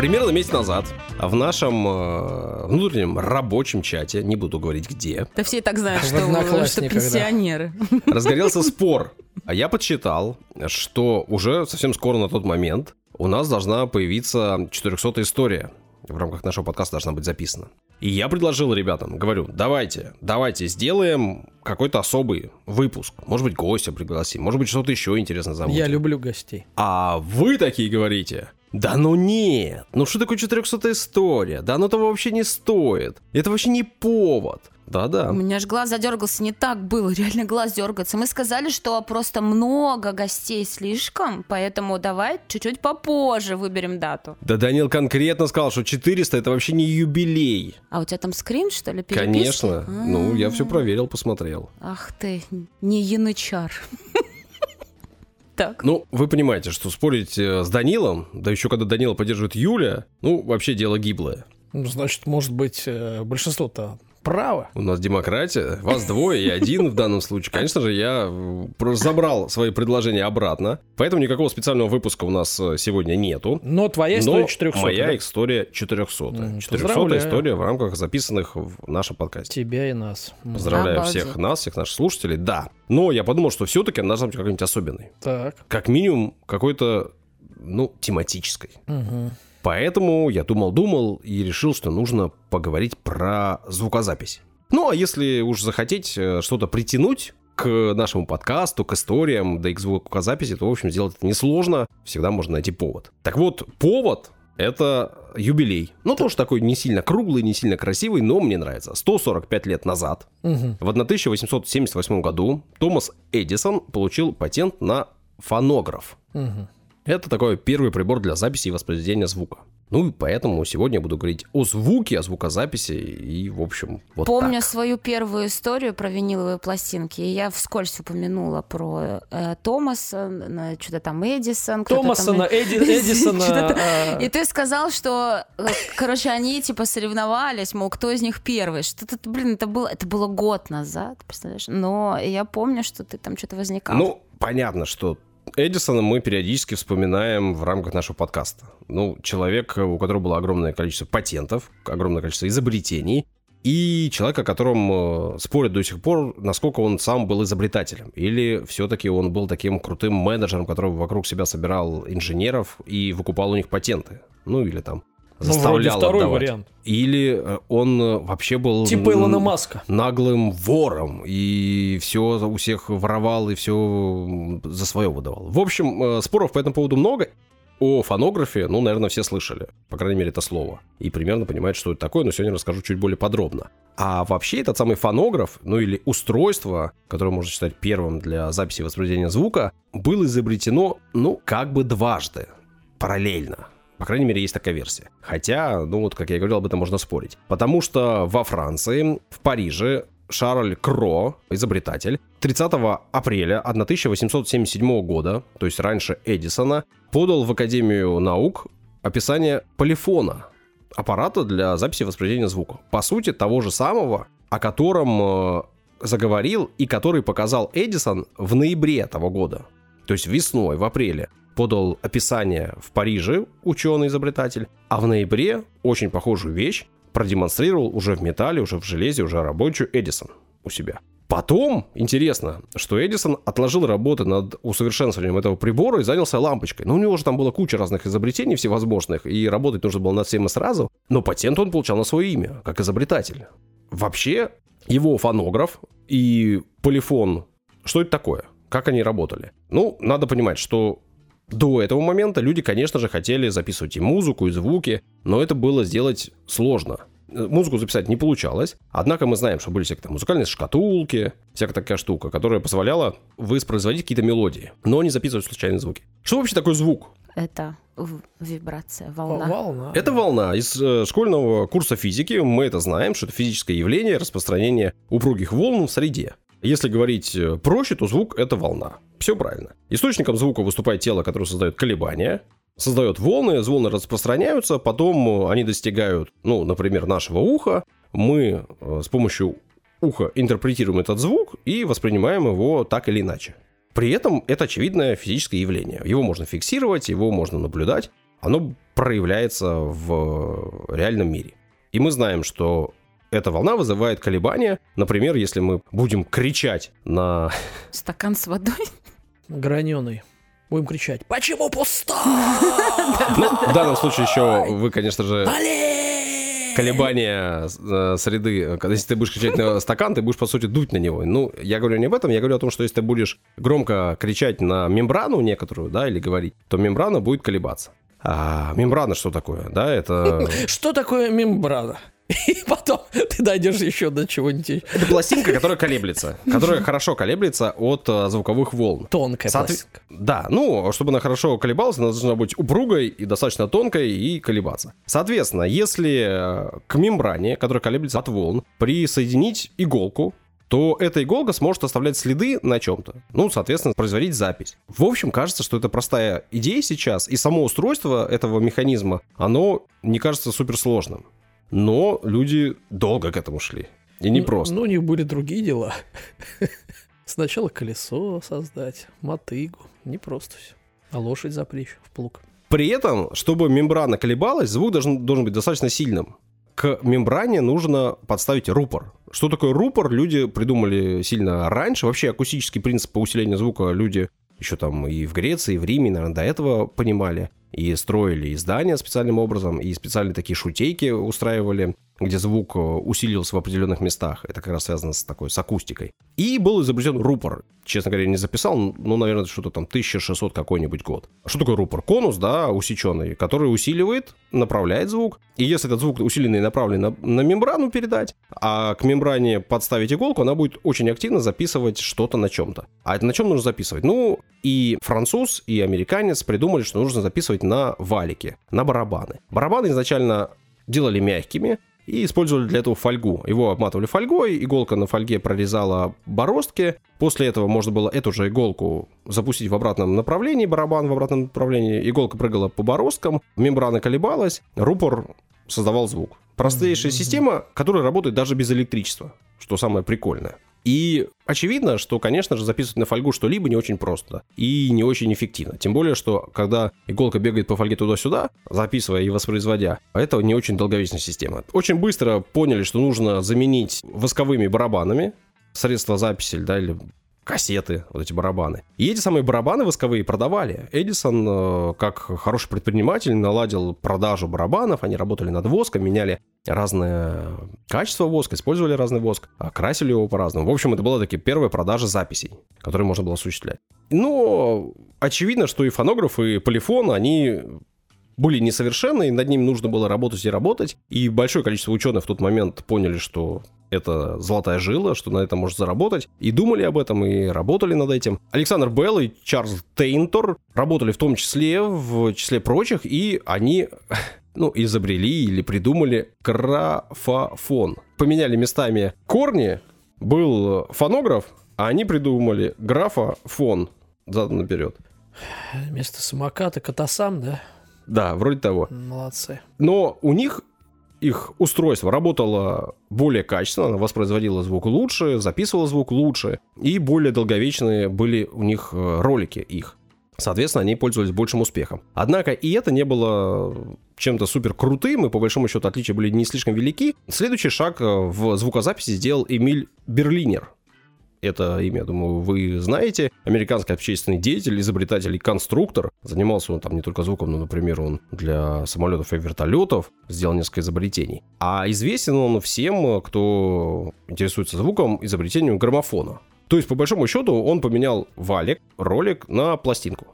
Примерно месяц назад в нашем э, внутреннем рабочем чате, не буду говорить где, Да все и так знают, что, вы- что да. пенсионеры. разгорелся спор. А я подсчитал, что уже совсем скоро на тот момент у нас должна появиться 400 история. В рамках нашего подкаста должна быть записана. И я предложил ребятам, говорю, давайте, давайте сделаем какой-то особый выпуск. Может быть, гостя пригласим, может быть, что-то еще интересное замутим. Я люблю гостей. А вы такие говорите, да ну нет, ну что такое 400 история? Да оно того вообще не стоит. Это вообще не повод. Да-да. У меня аж глаз задергался, не так было, реально глаз дергается. Мы сказали, что просто много гостей слишком, поэтому давай чуть-чуть попозже выберем дату. Да Данил конкретно сказал, что 400 это вообще не юбилей. А у тебя там скрин, что ли, переписки? Конечно. Ну, я все проверил, посмотрел. Ах ты, не янычар. Так. Ну, вы понимаете, что спорить э, с Данилом, да еще когда Данила поддерживает Юля, ну, вообще дело гиблое. Ну, значит, может быть, э, большинство-то право. У нас демократия, вас двое и один в данном случае. Конечно же, я э, просто забрал свои предложения обратно, поэтому никакого специального выпуска у нас э, сегодня нету. Но твоя история 400. моя да? история 400. М, 400 поздравляю. история в рамках записанных в нашем подкасте. Тебя и нас. Поздравляю Обалдеть. всех нас, всех наших слушателей, да. Но я подумал, что все-таки она должна быть какой-нибудь особенной. Так. Как минимум какой-то, ну, тематической. Мгм. Поэтому я думал-думал и решил, что нужно поговорить про звукозапись. Ну, а если уж захотеть э, что-то притянуть к нашему подкасту, к историям, да и к звукозаписи, то, в общем, сделать это несложно. Всегда можно найти повод. Так вот, повод — это юбилей. Ну, тоже такой не сильно круглый, не сильно красивый, но мне нравится. 145 лет назад, Мгм. в 1878 году, Томас Эдисон получил патент на фонограф. Мгм. Это такой первый прибор для записи и воспроизведения звука. Ну и поэтому сегодня я буду говорить о звуке, о звукозаписи и, в общем, вот Помню так. свою первую историю про виниловые пластинки, и я вскользь упомянула про э, Томаса, что-то там Эдисон. кто-то там- Томасона, Эди- Эдисона. А, И ты сказал, что, э, короче, они типа соревновались, мол, кто из них первый. Что-то, блин, это было, это было год назад, представляешь? Но я помню, что ты там что-то возникал. Ну, понятно, что Эдисона мы периодически вспоминаем в рамках нашего подкаста. Ну, человек, у которого было огромное количество патентов, огромное количество изобретений, и человек, о котором э, спорят до сих пор, насколько он сам был изобретателем. Или все-таки он был таким крутым менеджером, который вокруг себя собирал инженеров и выкупал у них патенты. Ну, или там ну, заставлял второй отдавать. вариант. Или э, он э, вообще был... Типа Илона Маска. наглым вором и все у всех воровал и все за свое выдавал. В общем, э, споров по этому поводу много. о фонографе, ну, наверное, все слышали. По крайней мере, это слово. И примерно понимают, что это такое, но сегодня расскажу чуть более подробно. А вообще этот самый фонограф, ну или устройство, которое можно считать первым для записи и воспроизведения звука, было изобретено, ну, как бы дважды, параллельно. По крайней мере, есть такая версия. Хотя, ну вот, как я говорил, об этом можно спорить. Потому что во Франции, в Париже, Шарль Кро, изобретатель, 30 апреля 1877 года, то есть раньше Эдисона, подал в Академию наук описание полифона, аппарата для записи и воспроизведения звука. По сути, того же самого, о котором э, заговорил и который показал Эдисон в ноябре того года. То есть весной, в апреле подал описание в Париже ученый-изобретатель, а в ноябре очень похожую вещь продемонстрировал уже в металле, уже в железе, уже рабочую Эдисон у себя. Потом, интересно, что Эдисон отложил работы над усовершенствованием этого прибора и занялся лампочкой. Ну, у него же там была куча разных изобретений всевозможных, и работать нужно было над всем и сразу. Но патент он получал на свое имя, как изобретатель. Вообще, его фонограф и полифон, что это такое? Как они работали? Ну, надо понимать, что до этого момента люди, конечно же, хотели записывать и музыку, и звуки, но это было сделать сложно. Э, музыку записать не получалось, однако мы знаем, что были всякие там музыкальные шкатулки, всякая такая штука, которая позволяла воспроизводить какие-то мелодии, но не записывать случайные звуки. Что вообще такое звук? Это вибрация, волна. Волна. Это волна. Из э, школьного курса физики мы это знаем, что это физическое явление распространения упругих волн в среде. Если говорить э, проще, то звук — это волна. Все правильно. Источником звука выступает тело, которое создает колебания, создает волны, волны распространяются, потом э, они достигают, ну, например, нашего уха. Мы э, с помощью уха интерпретируем этот звук и воспринимаем его так или иначе. При этом это очевидное физическое явление. Его можно фиксировать, его можно наблюдать. Оно проявляется в реальном мире. И мы знаем, что эта волна вызывает колебания. Например, если мы будем кричать на... Стакан с водой? Граненый. Будем кричать, почему пусто? Ну, в данном случае еще вы, конечно же... Колебания э, среды, если ты будешь кричать на стакан, ты будешь, по сути, дуть на него. Ну, я говорю не об этом, я говорю о том, что если ты будешь громко кричать на мембрану некоторую, да, или говорить, то мембрана будет колебаться. А мембрана что такое? Да, это... Что такое мембрана? И потом ты дойдешь еще до чего-нибудь. Это пластинка, которая колеблется. Которая хорошо колеблется от э, звуковых волн. Тонкая Соотве... пластинка. Да, ну, чтобы она хорошо колебалась, она должна быть упругой и достаточно тонкой и колебаться. Соответственно, если э, к мембране, которая колеблется от волн, присоединить иголку, то эта иголка сможет оставлять следы на чем-то. Ну, соответственно, производить запись. В общем, кажется, что это простая идея сейчас, и само устройство этого механизма, оно не кажется суперсложным но люди долго к этому шли. И не ну, просто. Ну, у них были другие дела. Сначала колесо создать, мотыгу. Не просто все. А лошадь запречь в плуг. При этом, чтобы мембрана колебалась, звук должен, должен быть достаточно сильным. К мембране нужно подставить рупор. Что такое рупор, люди придумали сильно раньше. Вообще акустический принцип по усилению звука люди еще там и в Греции, и в Риме, наверное, до этого понимали и строили издания специальным образом, и специальные такие шутейки устраивали где звук э, усилился в определенных местах. Это как раз связано с такой, с акустикой. И был изобретен рупор. Честно говоря, не записал, ну, наверное, что-то там 1600 какой-нибудь год. Что такое рупор? Конус, да, усеченный, который усиливает, направляет звук. И если этот звук усиленный направлен на, на мембрану передать, а к мембране подставить иголку, она будет очень активно записывать что-то на чем-то. А это на чем нужно записывать? Ну, и француз, и американец придумали, что нужно записывать на валике, на барабаны. Барабаны изначально делали мягкими, и использовали для этого фольгу. Его обматывали фольгой, иголка на фольге прорезала бороздки. После этого можно было эту же иголку запустить в обратном направлении, барабан в обратном направлении. Иголка прыгала по бороздкам, мембрана колебалась, рупор создавал звук. Простейшая система, которая работает даже без электричества, что самое прикольное. И очевидно, что, конечно же, записывать на фольгу что-либо не очень просто и не очень эффективно. Тем более, что когда иголка бегает по фольге туда-сюда, записывая и воспроизводя, это не очень долговечная система. Очень быстро поняли, что нужно заменить восковыми барабанами средства записи, да, или кассеты, вот эти барабаны. И эти самые барабаны восковые продавали. Эдисон, э, как хороший предприниматель, наладил продажу барабанов, они работали над воском, меняли разное качество воска, использовали разный воск, окрасили его по-разному. В общем, это была такие первые продажи записей, которые можно было осуществлять. Но очевидно, что и фонограф, и полифон, они были несовершенны, и над ними нужно было работать и работать. И большое количество ученых в тот момент поняли, что это золотая жила, что на этом можно заработать. И думали об этом, и работали над этим. Александр Белл и Чарльз Тейнтор работали в том числе, в числе прочих, и они ну, изобрели или придумали графофон. Поменяли местами корни, был фонограф, а они придумали графофон задом наперед. Вместо самоката катасам, да? Да, вроде того. Молодцы. Но у них их устройство работало более качественно, оно воспроизводило звук лучше, записывало звук лучше, и более долговечные были у них э, ролики их. Соответственно, они пользовались большим успехом. Однако и это не было чем-то супер крутым, и по большому счету отличия были не слишком велики. Следующий шаг э, в звукозаписи сделал Эмиль Берлинер это имя, думаю, вы знаете. Американский общественный деятель, изобретатель и конструктор. Занимался он там не только звуком, но, например, он для самолетов и вертолетов сделал несколько изобретений. А известен он всем, кто интересуется звуком, изобретением граммофона. То есть, по большому счету, он поменял валик, ролик на пластинку.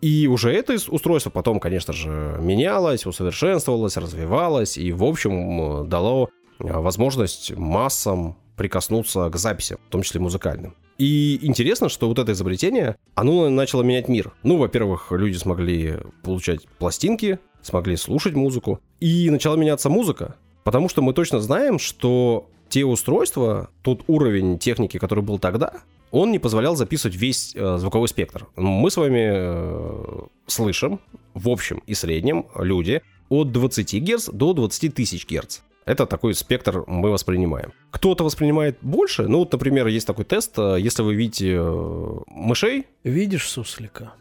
И уже это устройство потом, конечно же, менялось, усовершенствовалось, развивалось и, в общем, дало возможность массам прикоснуться к записи, в том числе музыкальным. И интересно, что вот это изобретение, оно начало менять мир. Ну, во-первых, люди смогли получать пластинки, смогли слушать музыку, и начала меняться музыка, потому что мы точно знаем, что те устройства, тот уровень техники, который был тогда, он не позволял записывать весь э, звуковой спектр. Мы с вами э, слышим в общем и среднем люди от 20 Гц до 20 тысяч Гц. Это такой спектр мы воспринимаем. Кто-то воспринимает больше. Ну, вот, например, есть такой тест. Э, если вы видите э, мышей... Видишь суслика?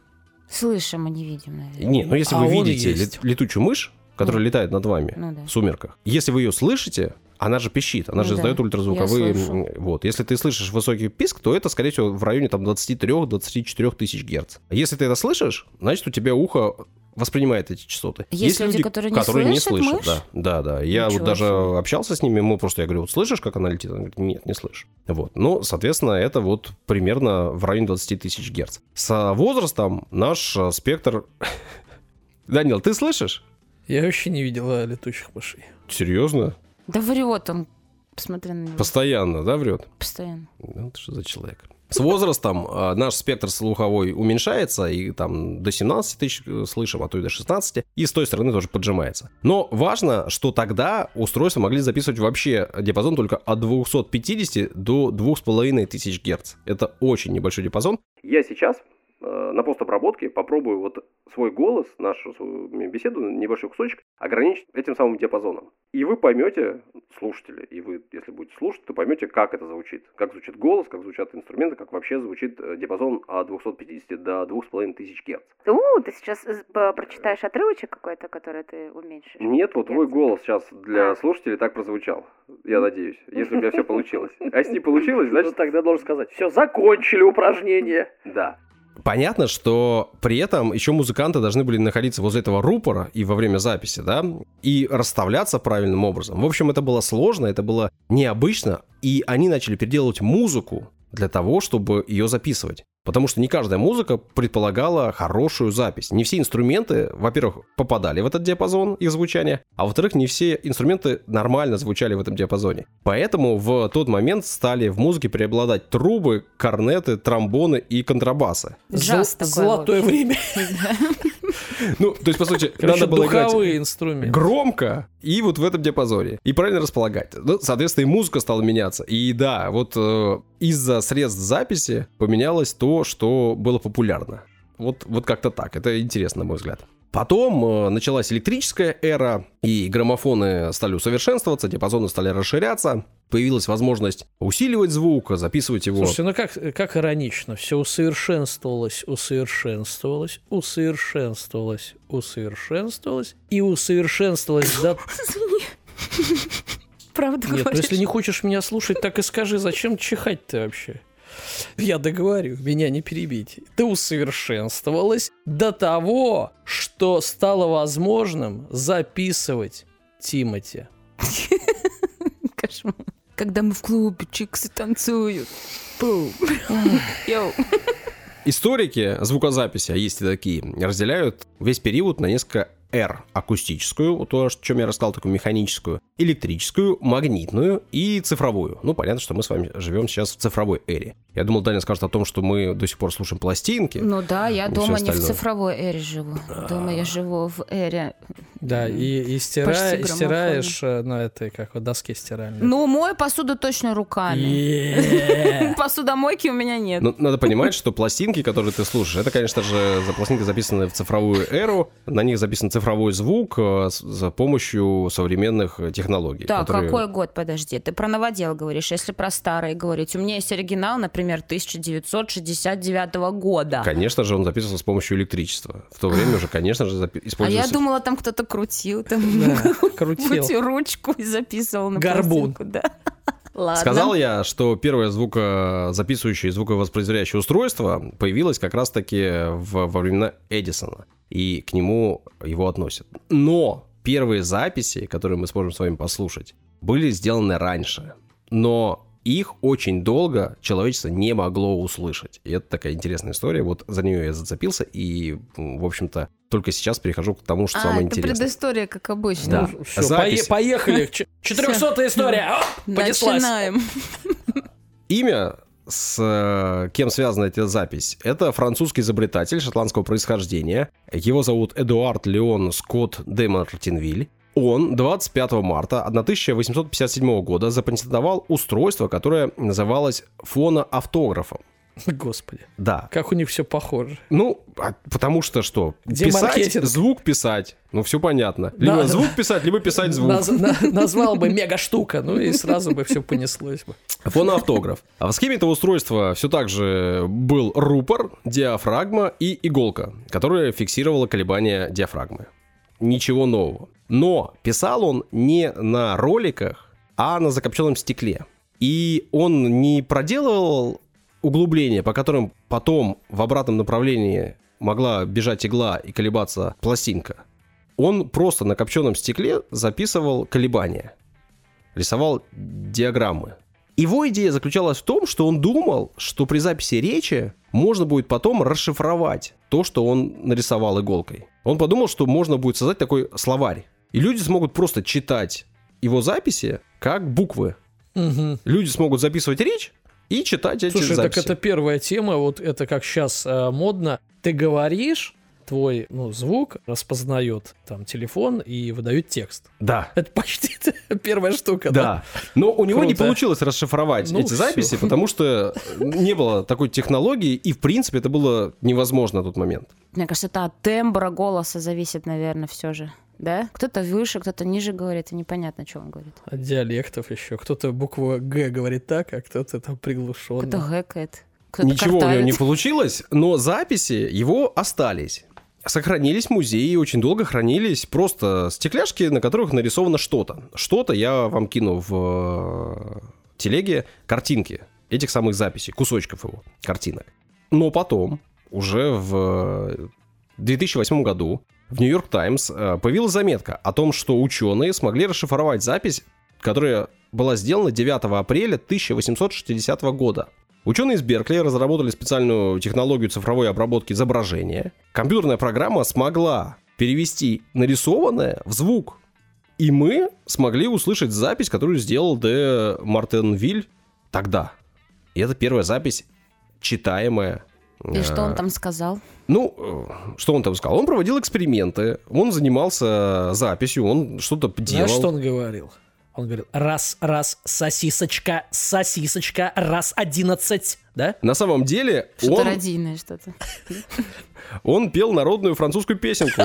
Слышим, а не видим, наверное. Не, ну если а вы видите есть. летучую мышь, которая ну, летает над вами ну, да. в сумерках, если вы ее слышите, она же пищит, она ну, же да. издает ультразвуковые... Вот. Если ты слышишь высокий писк, то это, скорее всего, в районе там 23-24 тысяч герц. Если ты это слышишь, значит, у тебя ухо воспринимает эти частоты. Есть, Есть люди, люди, которые не которые слышат, не слышат. Мышь? Да, да, да. Я Ничего вот даже себе. общался с ними, ему просто я говорю, вот слышишь, как она летит? Он говорит, нет, не слышу. Вот. Ну, соответственно, это вот примерно в районе 20 тысяч герц. С возрастом наш э, спектр... Данил, ты слышишь? Я вообще не видела летучих мышей. Серьезно? Да врет он. Посмотри на него. Постоянно, да, врет? Постоянно. Ну, ты что за человек? С возрастом э, наш спектр слуховой уменьшается, и там до 17 тысяч э, слышим, а то и до 16, и с той стороны тоже поджимается. Но важно, что тогда устройства могли записывать вообще диапазон только от 250 до 2500 Гц. Это очень небольшой диапазон. Я сейчас на постобработке попробую вот свой голос, нашу беседу, небольшой кусочек, ограничить этим самым диапазоном. И вы поймете, слушатели, и вы, если будете слушать, то поймете, как это звучит. Как звучит голос, как звучат инструменты, как вообще звучит э, диапазон от 250 до 2500 Гц. У, ты сейчас э, прочитаешь отрывочек какой-то, который ты уменьшишь? Нет, вот твой голос сейчас для а. слушателей так прозвучал. Я надеюсь, если у меня все получилось. А если не получилось, значит... Ну, тогда должен сказать, все, закончили упражнение. Да. Понятно, что при этом еще музыканты должны были находиться возле этого рупора и во время записи, да, и расставляться правильным образом. В общем, это было сложно, это было необычно, и они начали переделывать музыку для того, чтобы ее записывать. Потому что не каждая музыка предполагала хорошую запись. Не все инструменты, во-первых, попадали в этот диапазон их звучания, а во-вторых, не все инструменты нормально звучали в этом диапазоне. Поэтому в тот момент стали в музыке преобладать трубы, корнеты, тромбоны и контрабасы. Джаз Золотое время. Ну, то есть, по сути, надо было играть инструменты. громко и вот в этом диапазоне. И правильно располагать. Ну, соответственно, и музыка стала меняться. И да, вот э, из-за средств записи поменялось то, что было популярно. Вот, вот как-то так. Это интересно, на мой взгляд. Потом э, началась электрическая эра, и граммофоны стали усовершенствоваться, диапазоны стали расширяться, появилась возможность усиливать звук, записывать его. Слушайте, ну как, как иронично, все усовершенствовалось, усовершенствовалось, усовершенствовалось, усовершенствовалось и усовершенствовалось до... Правда Нет, ну если не хочешь меня слушать, так и скажи, зачем чихать ты вообще? Я договорю, меня не перебить. Ты усовершенствовалась до того, что стало возможным записывать Тимати. Кошмар. Когда мы в клубе, чиксы танцуют. Пум. Йоу. Историки звукозаписи, а есть и такие, разделяют весь период на несколько R акустическую, то, о чем я рассказал, такую механическую, электрическую, магнитную и цифровую. Ну, понятно, что мы с вами живем сейчас в цифровой эре. Я думал, Даня скажет о том, что мы до сих пор слушаем пластинки. Ну да, я дома не в цифровой эре живу. Дома я живу в эре да, и, и, стира... и стираешь э, на этой, как вот, доске стиральной. Ну, мой посуду точно руками. Посудомойки у меня нет. Ну, надо понимать, что пластинки, которые ты слушаешь, это, конечно же, за пластинки записаны в цифровую эру. На них записан цифровой звук э, за помощью современных технологий. Так, которые... какой год, подожди? Ты про новодел говоришь, если про старые говорить. У меня есть оригинал, например, 1969 года. Конечно же, он записывался с помощью электричества. В то время уже, конечно же, использовался... А я думала, там кто-то крутил, там крутил ручку и записывал на Горбун. да. Ладно. Сказал я, что первое звукозаписывающее и звуковоспроизводящее устройство появилось как раз-таки в, во времена Эдисона, и к нему его относят. Но первые записи, которые мы сможем с вами послушать, были сделаны раньше. Но их очень долго человечество не могло услышать. И это такая интересная история. Вот за нее я зацепился, и, в общем-то, только сейчас перехожу к тому, что а, самое это интересное. предыстория, как обычно. Да. Ну, все, Запись... Поехали. 400 история. Понеслась. Начинаем. Имя с э, кем связана эта запись? Это французский изобретатель шотландского происхождения. Его зовут Эдуард Леон Скотт де Мартинвиль. Он 25 марта 1857 года запатентовал устройство, которое называлось фоноавтографом. Господи. Да. Как у них все похоже. Ну, а потому что что? Где писать, маркетинг? звук писать. Ну, все понятно. Либо да, звук писать, либо писать звук. Наз, на, назвал бы мега штука, ну и сразу бы все понеслось бы. Фоноавтограф. А в схеме этого устройства все так же был рупор, диафрагма и иголка, которая фиксировала колебания диафрагмы. Ничего нового. Но писал он не на роликах, а на закопченном стекле. И он не проделывал углубления, по которым потом в обратном направлении могла бежать игла и колебаться пластинка. Он просто на копченом стекле записывал колебания, рисовал диаграммы. Его идея заключалась в том, что он думал, что при записи речи можно будет потом расшифровать то, что он нарисовал иголкой. Он подумал, что можно будет создать такой словарь и люди смогут просто читать его записи как буквы. Угу. Люди смогут записывать речь и читать эти Слушай, записи. так это первая тема, вот это как сейчас э, модно. Ты говоришь, твой ну, звук распознает там телефон и выдает текст. Да. Это почти первая штука, да? Да. Но у него Круто. не получилось расшифровать ну, эти все. записи, потому что не было такой технологии, и в принципе это было невозможно на тот момент. Мне кажется, это от тембра голоса зависит, наверное, все же да? Кто-то выше, кто-то ниже говорит, и непонятно, что он говорит. От диалектов еще. Кто-то букву Г говорит так, а кто-то там приглушенно. Кто-то гэкает. Ничего картавит. у него не получилось, но записи его остались. Сохранились музеи, очень долго хранились просто стекляшки, на которых нарисовано что-то. Что-то я вам кину в э, телеге картинки этих самых записей, кусочков его, картинок. Но потом, уже в 2008 году, в Нью-Йорк Таймс э, появилась заметка о том, что ученые смогли расшифровать запись, которая была сделана 9 апреля 1860 года. Ученые из Беркли разработали специальную технологию цифровой обработки изображения. Компьютерная программа смогла перевести нарисованное в звук. И мы смогли услышать запись, которую сделал Де Мартенвиль тогда. И это первая запись читаемая и что он там сказал? Ну, э, что он там сказал? Он проводил эксперименты, он занимался записью, он что-то делал. Знаешь, что он говорил? Он говорил, раз, раз, сосисочка, сосисочка, раз, одиннадцать, да? На самом деле что-то он... родийное что-то. Он пел народную французскую песенку.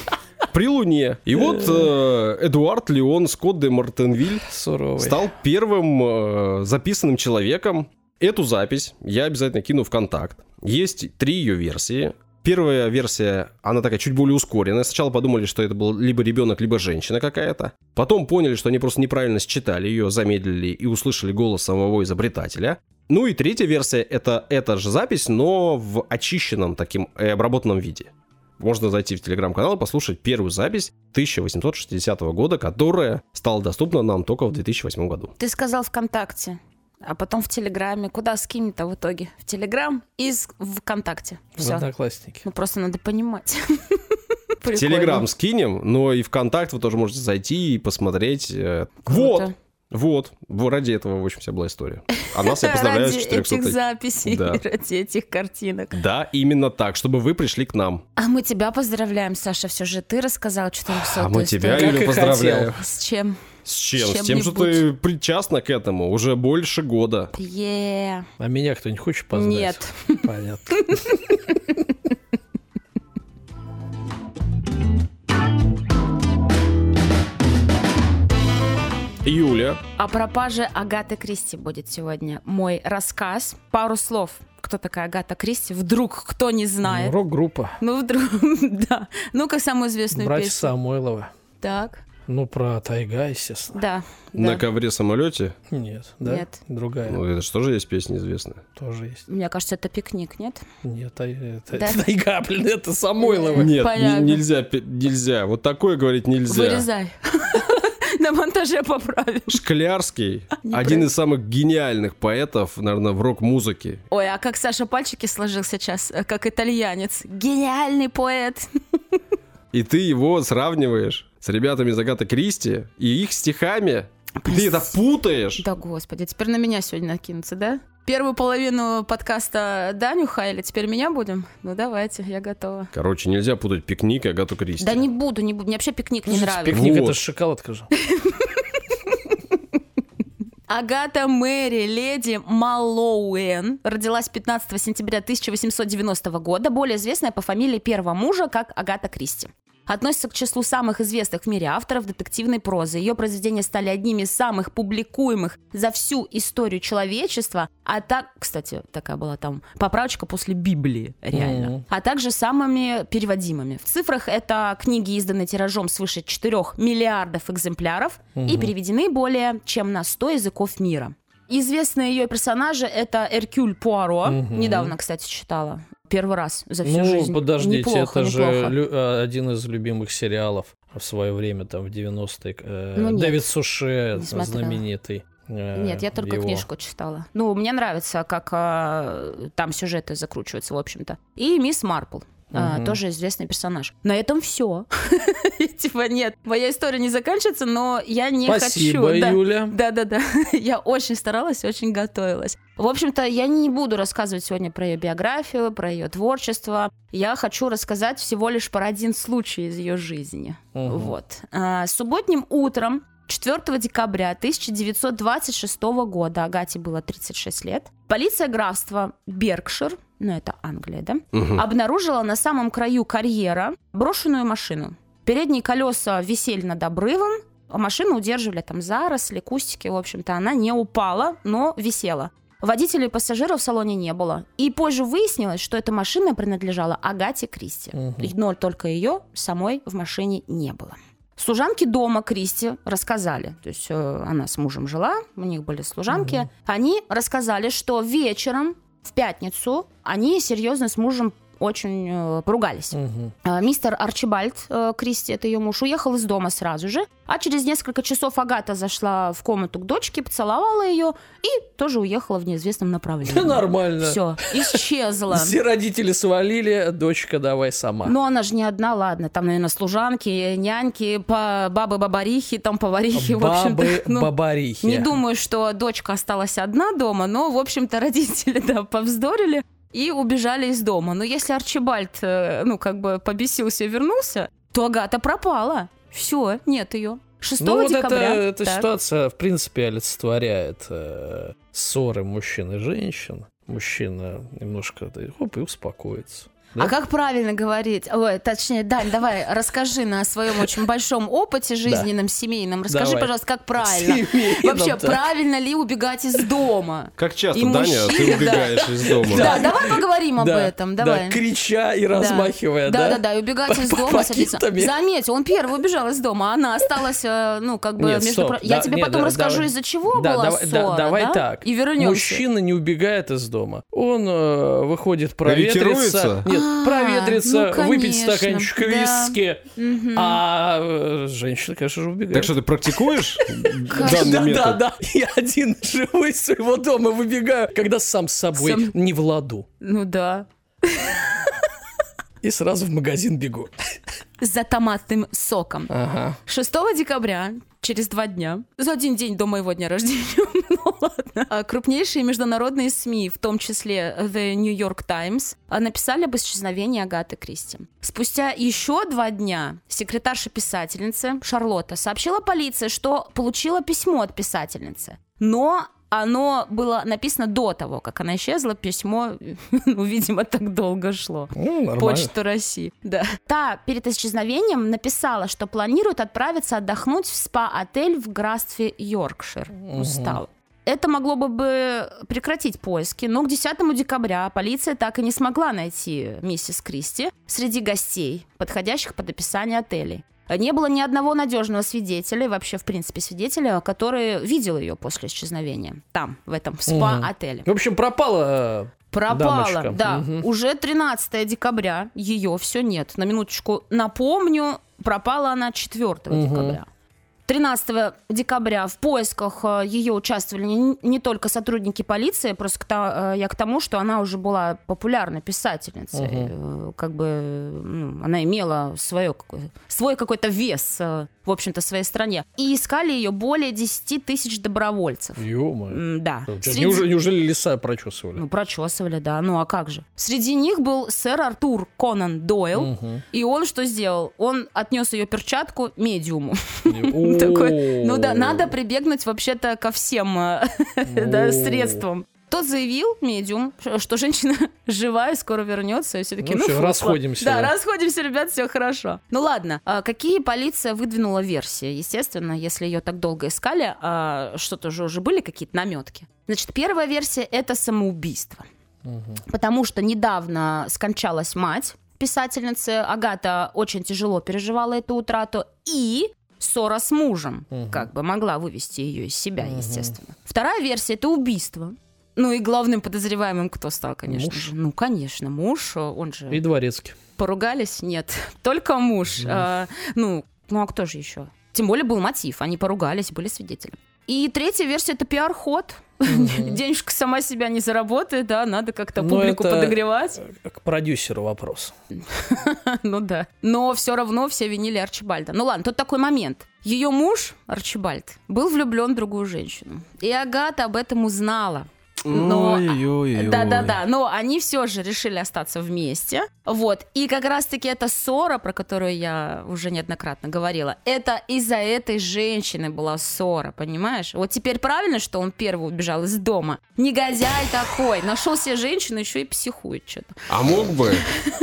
При Луне. И вот э, Эдуард Леон Скотт де Мартенвиль Суровый. стал первым э, записанным человеком. Эту запись я обязательно кину в контакт. Есть три ее версии. Первая версия, она такая чуть более ускоренная. Сначала подумали, что это был либо ребенок, либо женщина какая-то. Потом поняли, что они просто неправильно считали ее, замедлили и услышали голос самого изобретателя. Ну и третья версия это эта же запись, но в очищенном таким и обработанном виде. Можно зайти в телеграм-канал и послушать первую запись 1860 года, которая стала доступна нам только в 2008 году. Ты сказал ВКонтакте, а потом в Телеграме. Куда скинь-то в итоге? В Телеграм и в ВКонтакте. Все. В Одноклассники. Ну просто надо понимать. В Телеграм скинем, но и ВКонтакт вы тоже можете зайти и посмотреть. э, Вот! Вот, ради этого, в общем, вся была история. А нас я поздравляю с 400 этих записей, да. ради этих картинок. Да, именно так, чтобы вы пришли к нам. А мы тебя поздравляем, Саша, все же ты рассказал 400 А мы тебя, Юля, поздравляем. С чем? С чем? С, с тем, что ты причастна к этому уже больше года. Yeah. А меня кто не хочет поздравить? Нет. Понятно. Юля. О пропаже Агаты Кристи будет сегодня мой рассказ. Пару слов. Кто такая Агата Кристи? Вдруг кто не знает. Ну, рок-группа. Ну, вдруг, да. Ну-ка, самую известную Братья песню. Самойловы. Так. Ну, про тайга, естественно. Да. На да. ковре самолете? Нет, да? Нет. Другая. Ну, это что же есть песня известная? Тоже есть. Мне кажется, это пикник, нет? Нет, тай- это, Да? тайга, блин, это Самойлова. Нет, нельзя, нельзя. Вот такое говорить нельзя. Вырезай. На монтаже поправим. Шклярский, один из самых гениальных поэтов, наверное, в рок-музыке. Ой, а как Саша пальчики сложил сейчас, э, как итальянец. Гениальный поэт. И ты его сравниваешь с ребятами из Агаты Кристи и их стихами. Ты это путаешь. Да, господи, теперь на меня сегодня накинуться, да? Первую половину подкаста Даню хайли, теперь меня будем? Ну давайте, я готова. Короче, нельзя путать пикник и Агату Кристи. Да не буду, не буду. Мне вообще пикник не нравится. Пикник Вот. это шоколадка же. Агата Мэри Леди Малоуэн родилась 15 сентября 1890 года, более известная по фамилии первого мужа как Агата Кристи. Относится к числу самых известных в мире авторов детективной прозы. Ее произведения стали одними из самых публикуемых за всю историю человечества. А так, кстати, такая была там поправочка после Библии, реально. Мгм. А также самыми переводимыми. В цифрах это книги, изданные тиражом свыше 4 миллиардов экземпляров и переведены более чем на 100 языков мира. Известные ее персонажи это Эркюль Пуаро. Мгм. Недавно, кстати, читала. Первый раз за всю Ну, жизнь. подождите, Неплохо, это же неплохо. лю- э, один из любимых сериалов в свое время, там, в 90-е. э, Ну, нет. Дэвид Суше, смотрела. знаменитый. э, Нет, я только его. книжку читала. Ну, мне нравится, как а, там сюжеты закручиваются, в общем-то. И мисс Марпл. А, Мгм. тоже известный персонаж. На этом все. Типа, нет, моя история не заканчивается, но я не Спасибо, хочу. Да. Юля. Да-да-да, я очень старалась, очень готовилась. В общем-то, я не буду рассказывать сегодня про ее биографию, про ее творчество. Я хочу рассказать всего лишь про один случай из ее жизни. Мгм. Вот. А, Субботним утром 4 декабря 1926 года, Агате было 36 лет, полиция графства Беркшир, ну это Англия, да, Мгм. обнаружила на самом краю карьера брошенную машину. Передние колеса висели над обрывом, а машину удерживали там заросли, кустики, в общем-то, она не упала, но висела. Водителей и пассажиров в салоне не было. И позже выяснилось, что эта машина принадлежала Агате Кристи. Мгм. Но только ее самой в машине не было. Служанки дома Кристи рассказали, то есть э, она с мужем жила, у них были служанки, они рассказали, что вечером в пятницу они серьезно с мужем очень э, поругались. А, Мистер Арчибальд э, Кристи, это ее муж, уехал из дома сразу же, а через несколько часов Агата зашла в комнату к дочке, поцеловала ее и тоже уехала в неизвестном направлении. Да нормально. Все, исчезла. Все родители свалили, дочка давай сама. Но она же не одна, ладно, там, наверное, служанки, няньки, бабы-бабарихи, там поварихи, в общем-то. Бабы, ну, бабарихи. Не думаю, что дочка осталась одна дома, но, в общем-то, родители, да, повздорили и убежали из дома. Но если Арчибальд, э, ну, как бы побесился и вернулся, то Агата пропала. Все, нет ее. 6 Ну вот декабря. это, эта Так. ситуация, в принципе, олицетворяет э, ссоры мужчин и женщин. Мужчина немножко да, хоп, и успокоится. А как правильно говорить? Ой, точнее, Дань, давай расскажи на своем очень большом опыте жизненном, семейном. Расскажи, Давай. пожалуйста, как правильно. Семейном, Вообще, да. правильно ли убегать из дома? Как часто, И Даня, ты мужчины, убегаешь из дома? Да, давай поговорим об Да, этом, да, давай. крича и размахивая, да? да? Да, да, и убегать из дома. Заметь, он первый убежал из дома, а она осталась, э, ну, как бы, Нет, между стоп, про- Я да, тебе нет, потом да, расскажу, давай. из-за чего Да, была давай, да, ссора, давай да? так. И вернемся. Мужчина не убегает из дома. Он э, выходит проветриться. Ретируется? Нет, А, проветриться, ну, выпить стаканчик да. виски. А э, женщина, конечно же, убегает. Так что ты практикуешь да, данный да, метод? да. Я один живой из своего дома выбегаю, когда сам с собой не в ладу. Ну да. И сразу в магазин бегу. За томатным соком. Ага. 6 декабря, через два дня, за один день до моего дня рождения, ну ладно, крупнейшие международные СМИ, в том числе The New York Times, а, написали об исчезновении Агаты Кристи. Спустя еще два дня секретарша писательницы Шарлотта сообщила полиции, что получила письмо от писательницы. Но оно было написано до того, как она исчезла. Письмо, ну, видимо, так долго шло. Ну, нормально. Почту России. Да. Та перед исчезновением написала, что планирует отправиться отдохнуть в спа-отель в графстве Йоркшир. Устала. Это могло бы, прекратить поиски, но к 10 декабря полиция так и не смогла найти миссис Кристи среди гостей, подходящих под описание отелей. Не было ни одного надежного свидетеля, вообще, в принципе, свидетеля, который видел ее после исчезновения. Там, в этом спа-отеле. В общем, пропала... Пропала, Дамочка. да. Мгм. Уже 13 декабря ее все нет. На минуточку напомню, пропала она 4 Мгм. декабря. 13 декабря в поисках ее участвовали не, не только сотрудники полиции, просто к та- э, я к тому, что она уже была популярной писательницей. Э, Как бы ну, она имела свое, свой какой-то вес, э, в общем-то, своей стране. И искали ее более 10 тысяч добровольцев. Ё-моё. Да. Среди- Неужели, неужели леса прочесывали? ну, прочесывали, да. Ну, а как же? Среди них был сэр Артур Конан Дойл. Мгм. И он что сделал? Он отнес ее перчатку медиуму. Такой, ну да, надо прибегнуть вообще-то ко всем э, средствам. Тот заявил, медиум, что женщина живая, скоро вернется, и все таки Ну ну, всё, фу, расходимся, Да, да. расходимся, ребят, все хорошо. Ну ладно, а какие полиция выдвинула версии? Естественно, если ее так долго искали, а, что-то же уже были какие-то наметки. Значит, первая версия — это самоубийство. Потому что недавно скончалась мать писательницы. Агата очень тяжело переживала эту утрату. И ссора с мужем как бы могла вывести ее из себя, естественно. Вторая версия — это убийство. Ну и главным подозреваемым кто стал, конечно Муж. же? Ну, конечно, муж, он же... И дворецкий. Поругались? Нет, только муж. А, ну, ну а кто же еще? Тем более был мотив, они поругались, были свидетели. И третья версия это пиар-ход. Денежка сама себя не заработает, да, надо как-то Ну, публику это- подогревать. К продюсеру вопрос. Ну да. Но все равно все винили Арчибальда. Ну ладно, тут такой момент. Ее муж, Арчибальд, был влюблен в другую женщину. И Агата об этом узнала. Но-. Да-да-да, но они все же решили остаться вместе. Вот. И как раз-таки эта ссора, про которую я уже неоднократно говорила, это из-за этой женщины была ссора, понимаешь? Вот теперь правильно, что он первый убежал из дома. Негодяй такой. Нашел себе женщину, еще и психует что-то. А мог бы,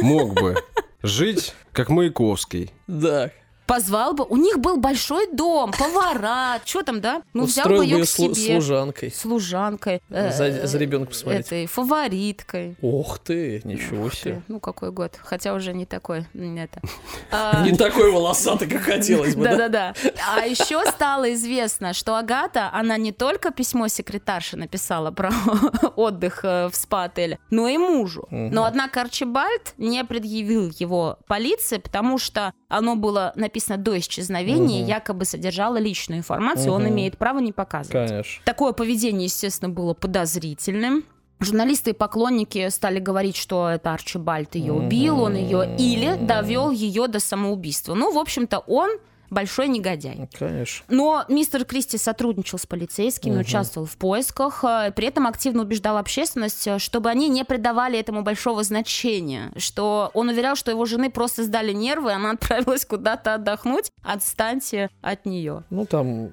мог бы жить как Маяковский. Да. Позвал бы. У них был большой дом, повара, что там, да? Ну, взял Устроил бы ее к себе. служанкой. Служанкой. э, За, за ребенком посмотреть. Этой фавориткой. Ох ты, ничего себе. Ну, какой год. Хотя уже не такой. Это. А, Не такой волосатый, как хотелось бы, да? Да-да-да. А еще стало известно, что Агата, она не только письмо секретарше написала про отдых э, в спа-отеле, но и мужу. Но, однако, Арчибальд не предъявил его полиции, потому что оно было написано до исчезновения, якобы содержало личную информацию, он имеет право не показывать. Конечно. Такое поведение, естественно, было подозрительным. Журналисты и поклонники стали говорить, что это Арчибальд ее убил, он ее или довел ее до самоубийства. Ну, в общем-то, он большой негодяй. Конечно. Но мистер Кристи сотрудничал с полицейскими, участвовал в поисках, э, при этом активно убеждал общественность, э, чтобы они не придавали этому большого значения, что он уверял, что его жены просто сдали нервы, она отправилась куда-то отдохнуть, отстаньте от нее. Ну, там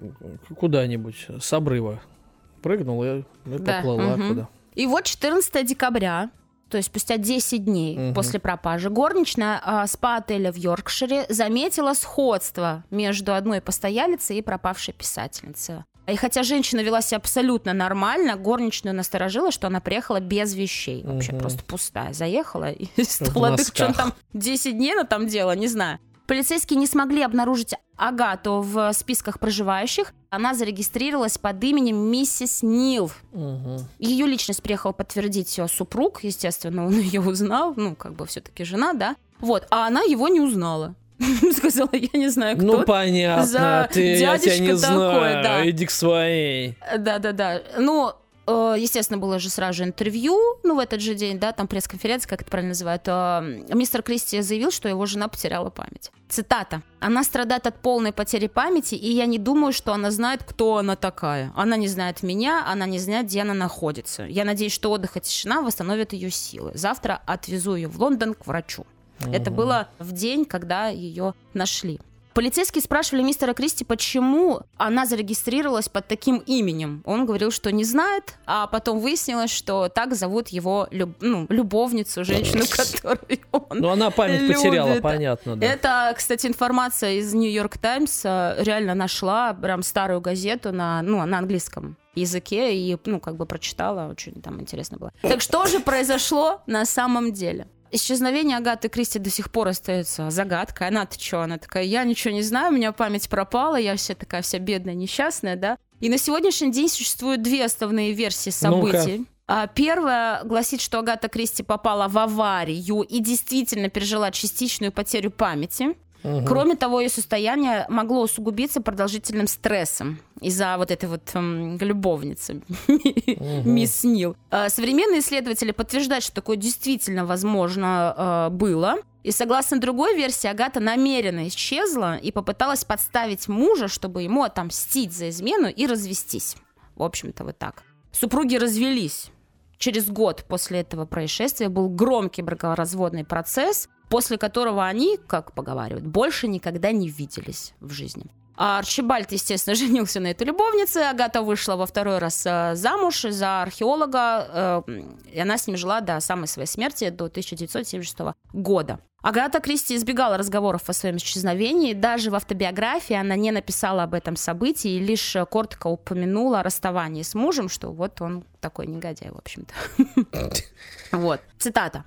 куда-нибудь с обрыва прыгнул и, и Да, поплыла мгм. куда. И вот 14 декабря то есть спустя 10 дней Мгм. после пропажи, горничная а, спа-отеля в Йоркшире заметила сходство между одной постоялицей и пропавшей писательницей. И хотя женщина вела себя абсолютно нормально, горничную насторожило, что она приехала без вещей. Вообще Мгм. просто пустая. Заехала и стала что там 10 дней она там делала, не знаю. Полицейские не смогли обнаружить Агату в списках проживающих. Она зарегистрировалась под именем миссис Нил. Мгм. Ее личность приехал подтвердить ее супруг, естественно, он ее узнал, ну, как бы все-таки жена, да. Вот, а она его не узнала. Сказала, я не знаю, кто. Ну, понятно. за ты, я тебя не такой, знаю. да. Иди к своей. Да-да-да. Ну, естественно, было же сразу же интервью, ну, в этот же день, да, там пресс-конференция, как это правильно называют. Э, Мистер Кристи заявил, что его жена потеряла память. Цитата. «Она страдает от полной потери памяти, и я не думаю, что она знает, кто она такая. Она не знает меня, она не знает, где она находится. Я надеюсь, что отдых и тишина восстановят ее силы. Завтра отвезу ее в Лондон к врачу». Это Мгм. было в день, когда ее нашли. Полицейские спрашивали мистера Кристи, почему она зарегистрировалась под таким именем. Он говорил, что не знает, а потом выяснилось, что так зовут его люб- ну, любовницу, женщину, которую он Ну, она память потеряла, любит. понятно, да. это, кстати, информация из Нью-Йорк Таймс. э, Реально нашла прям старую газету на, ну, на английском языке и, ну, как бы прочитала. Очень там интересно было. Так что же произошло на самом деле? Исчезновение Агаты Кристи до сих пор остается загадкой. Она-то что? Она такая, я ничего не знаю, у меня память пропала, я вся такая вся бедная, несчастная, да? И на сегодняшний день существуют две основные версии событий. А, Первая гласит, что Агата Кристи попала в аварию и действительно пережила частичную потерю памяти. Мгм. Кроме того, ее состояние могло усугубиться продолжительным стрессом из-за вот этой вот эм, любовницы, мисс Нил. Э, Современные исследователи подтверждают, что такое действительно возможно э, было. И согласно другой версии, Агата намеренно исчезла и попыталась подставить мужа, чтобы ему отомстить за измену и развестись. В общем-то, вот так. Супруги развелись. Через год после этого происшествия был громкий бракоразводный процесс, после которого они, как поговаривают, больше никогда не виделись в жизни. А Арчибальд, естественно, женился на этой любовнице. Агата вышла во второй раз э, замуж за археолога, э, и она с ним жила до самой своей смерти, до 1976 года. Агата Кристи избегала разговоров о своем исчезновении. Даже в автобиографии она не написала об этом событии, лишь коротко упомянула о расставании с мужем, что вот он такой негодяй, в общем-то. Вот. Цитата.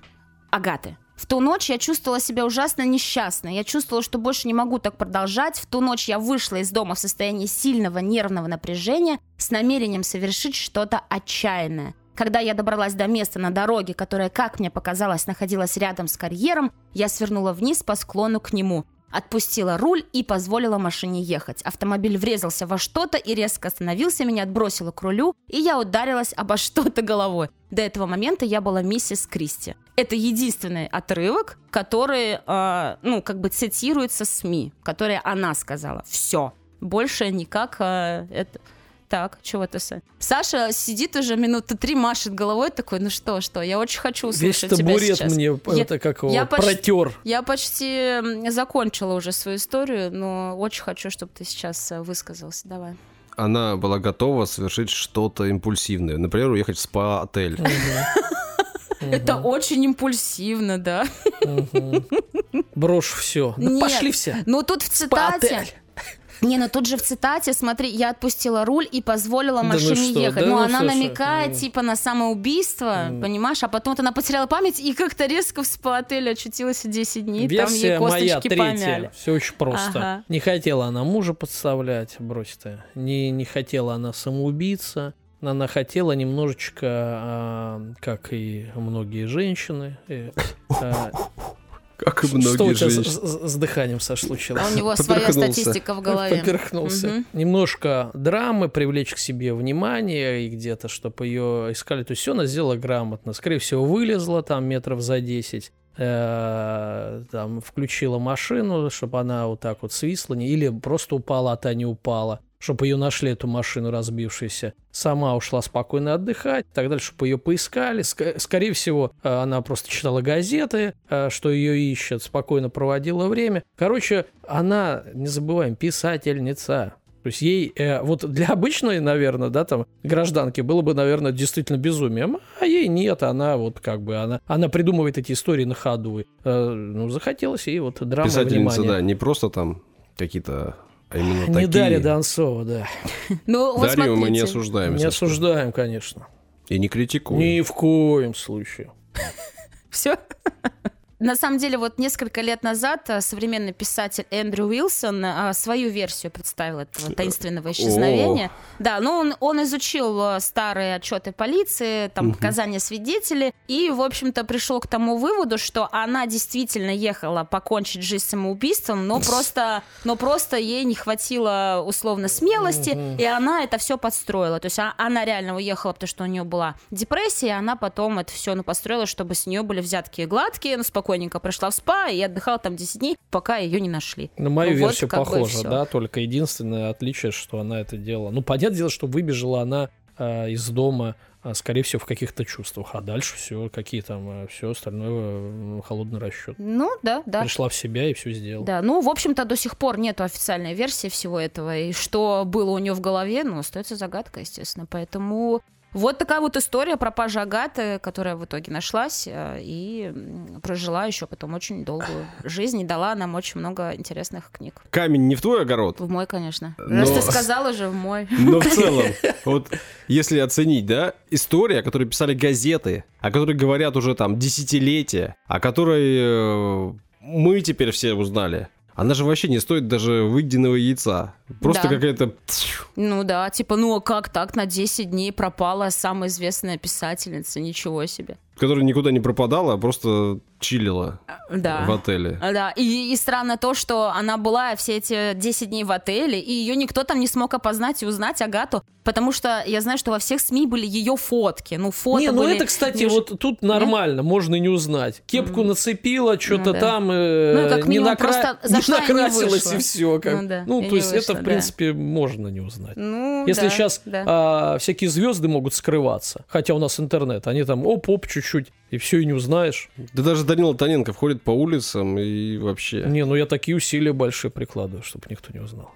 Агаты. В ту ночь я чувствовала себя ужасно несчастной. Я чувствовала, что больше не могу так продолжать. В ту ночь я вышла из дома в состоянии сильного нервного напряжения с намерением совершить что-то отчаянное. Когда я добралась до места на дороге, которое, как мне показалось, находилось рядом с карьером, я свернула вниз по склону к нему. Отпустила руль и позволила машине ехать. Автомобиль врезался во что-то и резко остановился, меня отбросило к рулю, и я ударилась обо что-то головой. До этого момента я была миссис Кристи. Это единственный отрывок, который, э, ну, как бы цитируется СМИ, который она сказала. Все. Больше никак э, это... Так, чего ты, Са- Саша сидит уже минуты три, машет головой такой, ну что, что, я очень хочу Весь услышать тебя табурет сейчас. мне Я- это как его я почти- протер. Я почти закончила уже свою историю, но очень хочу, чтобы ты сейчас э, высказался. Давай. Она была готова совершить что-то импульсивное. Например, уехать в спа-отель. Это очень импульсивно, да. Брошу все. Да Нет. пошли все. Ну тут в цитате... Не, ну тут же в цитате, смотри, я отпустила руль и позволила Да ну машине что, ехать. да ну, ну она слушай, намекает, ну. типа, на самоубийство, М. понимаешь? А потом вот она потеряла память и как-то резко в спа-отеле очутилась 10 дней, там ей Версия моя третья. помяли. Все очень просто. Ага. Не хотела она мужа подставлять, брось ты. Не, не хотела она самоубийца. Она хотела немножечко, а, как и многие женщины. э, а, Как и что у многие тебя с, женщины. с- с дыханием, Саш, случилось? А у него своя статистика в голове. Поперхнулся. Мгм. Немножко драмы, привлечь к себе внимание и где-то, чтобы ее искали. То есть все она сделала грамотно. Скорее всего, вылезла там метров за 10, э, там, включила машину, чтобы она вот так вот свисла, не- или просто упала, а та не упала чтобы ее нашли, эту машину разбившуюся. Сама ушла спокойно отдыхать так далее, чтобы ее поискали. Ск- скорее всего, э, она просто читала газеты, э, что ее ищут, спокойно проводила время. Короче, она, не забываем, писательница. То есть ей, э, вот для обычной, наверное, да, там, гражданки было бы, наверное, действительно безумием, а ей нет, она вот как бы, она, она придумывает эти истории на ходу. Э, ну, захотелось ей вот драма Писательница, внимания. да, не просто там какие-то, а именно Не такие. Дарья Донцова, да. Ну, вот Дарью мы не осуждаем. Не осуждаем, конечно. И не критикуем. Ни в коем случае. Все. На самом деле, вот несколько лет назад э, современный писатель Эндрю Уилсон э, свою версию представил этого таинственного исчезновения. Да, ну он, он изучил э, старые отчеты полиции, там показания свидетелей, и, в общем-то, пришел к тому выводу, что она действительно ехала покончить жизнь самоубийством, но просто, но просто ей не хватило условно смелости, и она это все подстроила. То есть а- она реально уехала, потому что у нее была депрессия, и она потом это все ну, построила, чтобы с нее были взятки гладкие, ну, спокойненько пришла в спа и отдыхала там 10 дней, пока ее не нашли. На мою Ну, вот версию бы похоже, да, только единственное отличие, что она это делала. Ну, понятное дело, что выбежала она э, из дома, э, скорее всего, в каких-то чувствах, а дальше все, какие там, все остальное, холодный расчет. Ну, да, да. Пришла в себя и все сделала. Да, ну, в общем-то, до сих пор нету официальной версии всего этого. И что было у нее в голове, ну, остается загадкой, естественно. Поэтому вот такая вот история пропажи Агаты, которая в итоге нашлась э, и прожила еще потом очень долгую жизнь и дала нам очень много интересных книг. Камень не в твой огород, В мой, конечно. Но- Раз ты сказала же, в мой. но в целом, вот если оценить, да, история, о которой писали газеты, о которой говорят уже там десятилетия, о которой э, мы теперь все узнали, она же вообще не стоит даже выеденного яйца. Просто Да. какая-то... Ну да, типа, ну а как так на 10 дней пропала самая известная писательница? Ничего себе. Которая никуда не пропадала, а просто чилила Да. в отеле. А, Да, и, и странно то, что она была все эти 10 дней в отеле, и ее никто там не смог опознать и узнать Агату, потому что я знаю, что во всех СМИ были ее фотки. Ну, фото не, ну были- это, кстати, не ж- вот тут нормально, можно и не узнать. Кепку нацепила, что-то Ну да. там э, Ну, как не, минимум, накра- просто не и не накрасилась вышла. и все. Как... Ну да, Ну, то не есть вышла, это, в да. принципе, можно не узнать. Ну, Если да, сейчас да. а, всякие звезды могут скрываться, хотя у нас интернет, они там оп-оп чуть-чуть, и все, и не узнаешь. Да даже Данила Тоненко входит по улицам и вообще... Не, ну я такие усилия большие прикладываю, чтобы никто не узнал.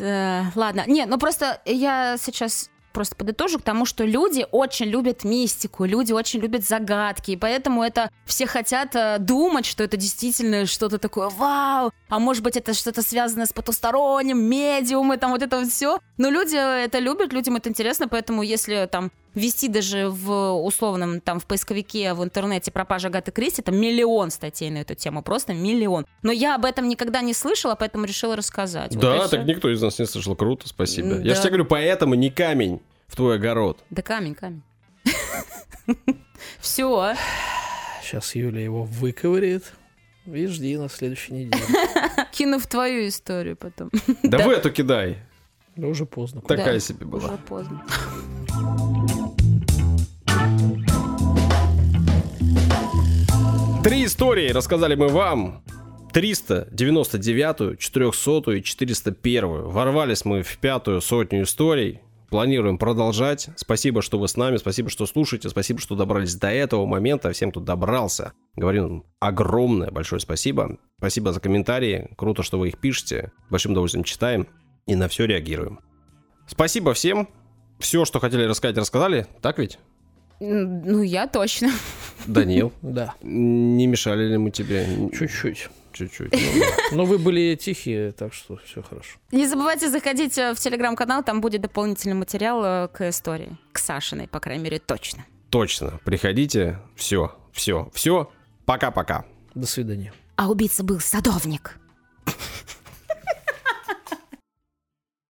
Э, Ладно, не, ну просто я сейчас просто подытожу к тому, что люди очень любят мистику, люди очень любят загадки, и поэтому это все хотят э, думать, что это действительно что-то такое вау, а может быть это что-то связано с потусторонним, медиумы, там вот это вот все. Но люди это любят, людям это интересно, поэтому если там ввести даже в условном там в поисковике в интернете пропажа Агаты Кристи, там миллион статей на эту тему, просто миллион. Но я об этом никогда не слышала, поэтому решила рассказать. Вот Да, всё. так никто из нас не слышал. Круто, спасибо. М, Я же да. тебе говорю, поэтому не камень в твой огород. Да камень, камень. Все. Сейчас Юля его выковыряет. И жди на следующей неделе. Кину в твою историю потом. Да Да. в эту кидай. Да уже поздно. Такая Да, себе Уже была. поздно. Три истории рассказали мы вам. 399, 400 и 401. Ворвались мы в пятую сотню историй. Планируем продолжать. Спасибо, что вы с нами, спасибо, что слушаете, спасибо, что добрались до этого момента, всем, кто добрался. Говорю огромное большое спасибо. Спасибо за комментарии, круто, что вы их пишете. Большим удовольствием читаем и на все реагируем. Спасибо всем. Все, что хотели рассказать, рассказали. Так ведь? Ну, я точно. Данил, Да, не мешали ли мы тебе? чуть-чуть. Чуть-чуть. Но вы были тихие, так что все хорошо. Не забывайте заходить э, в телеграм-канал, там будет дополнительный материал э, к истории. К Сашиной, по крайней мере, точно. Точно. Приходите. Все, все, все. Пока-пока. До свидания. А убийца был садовник.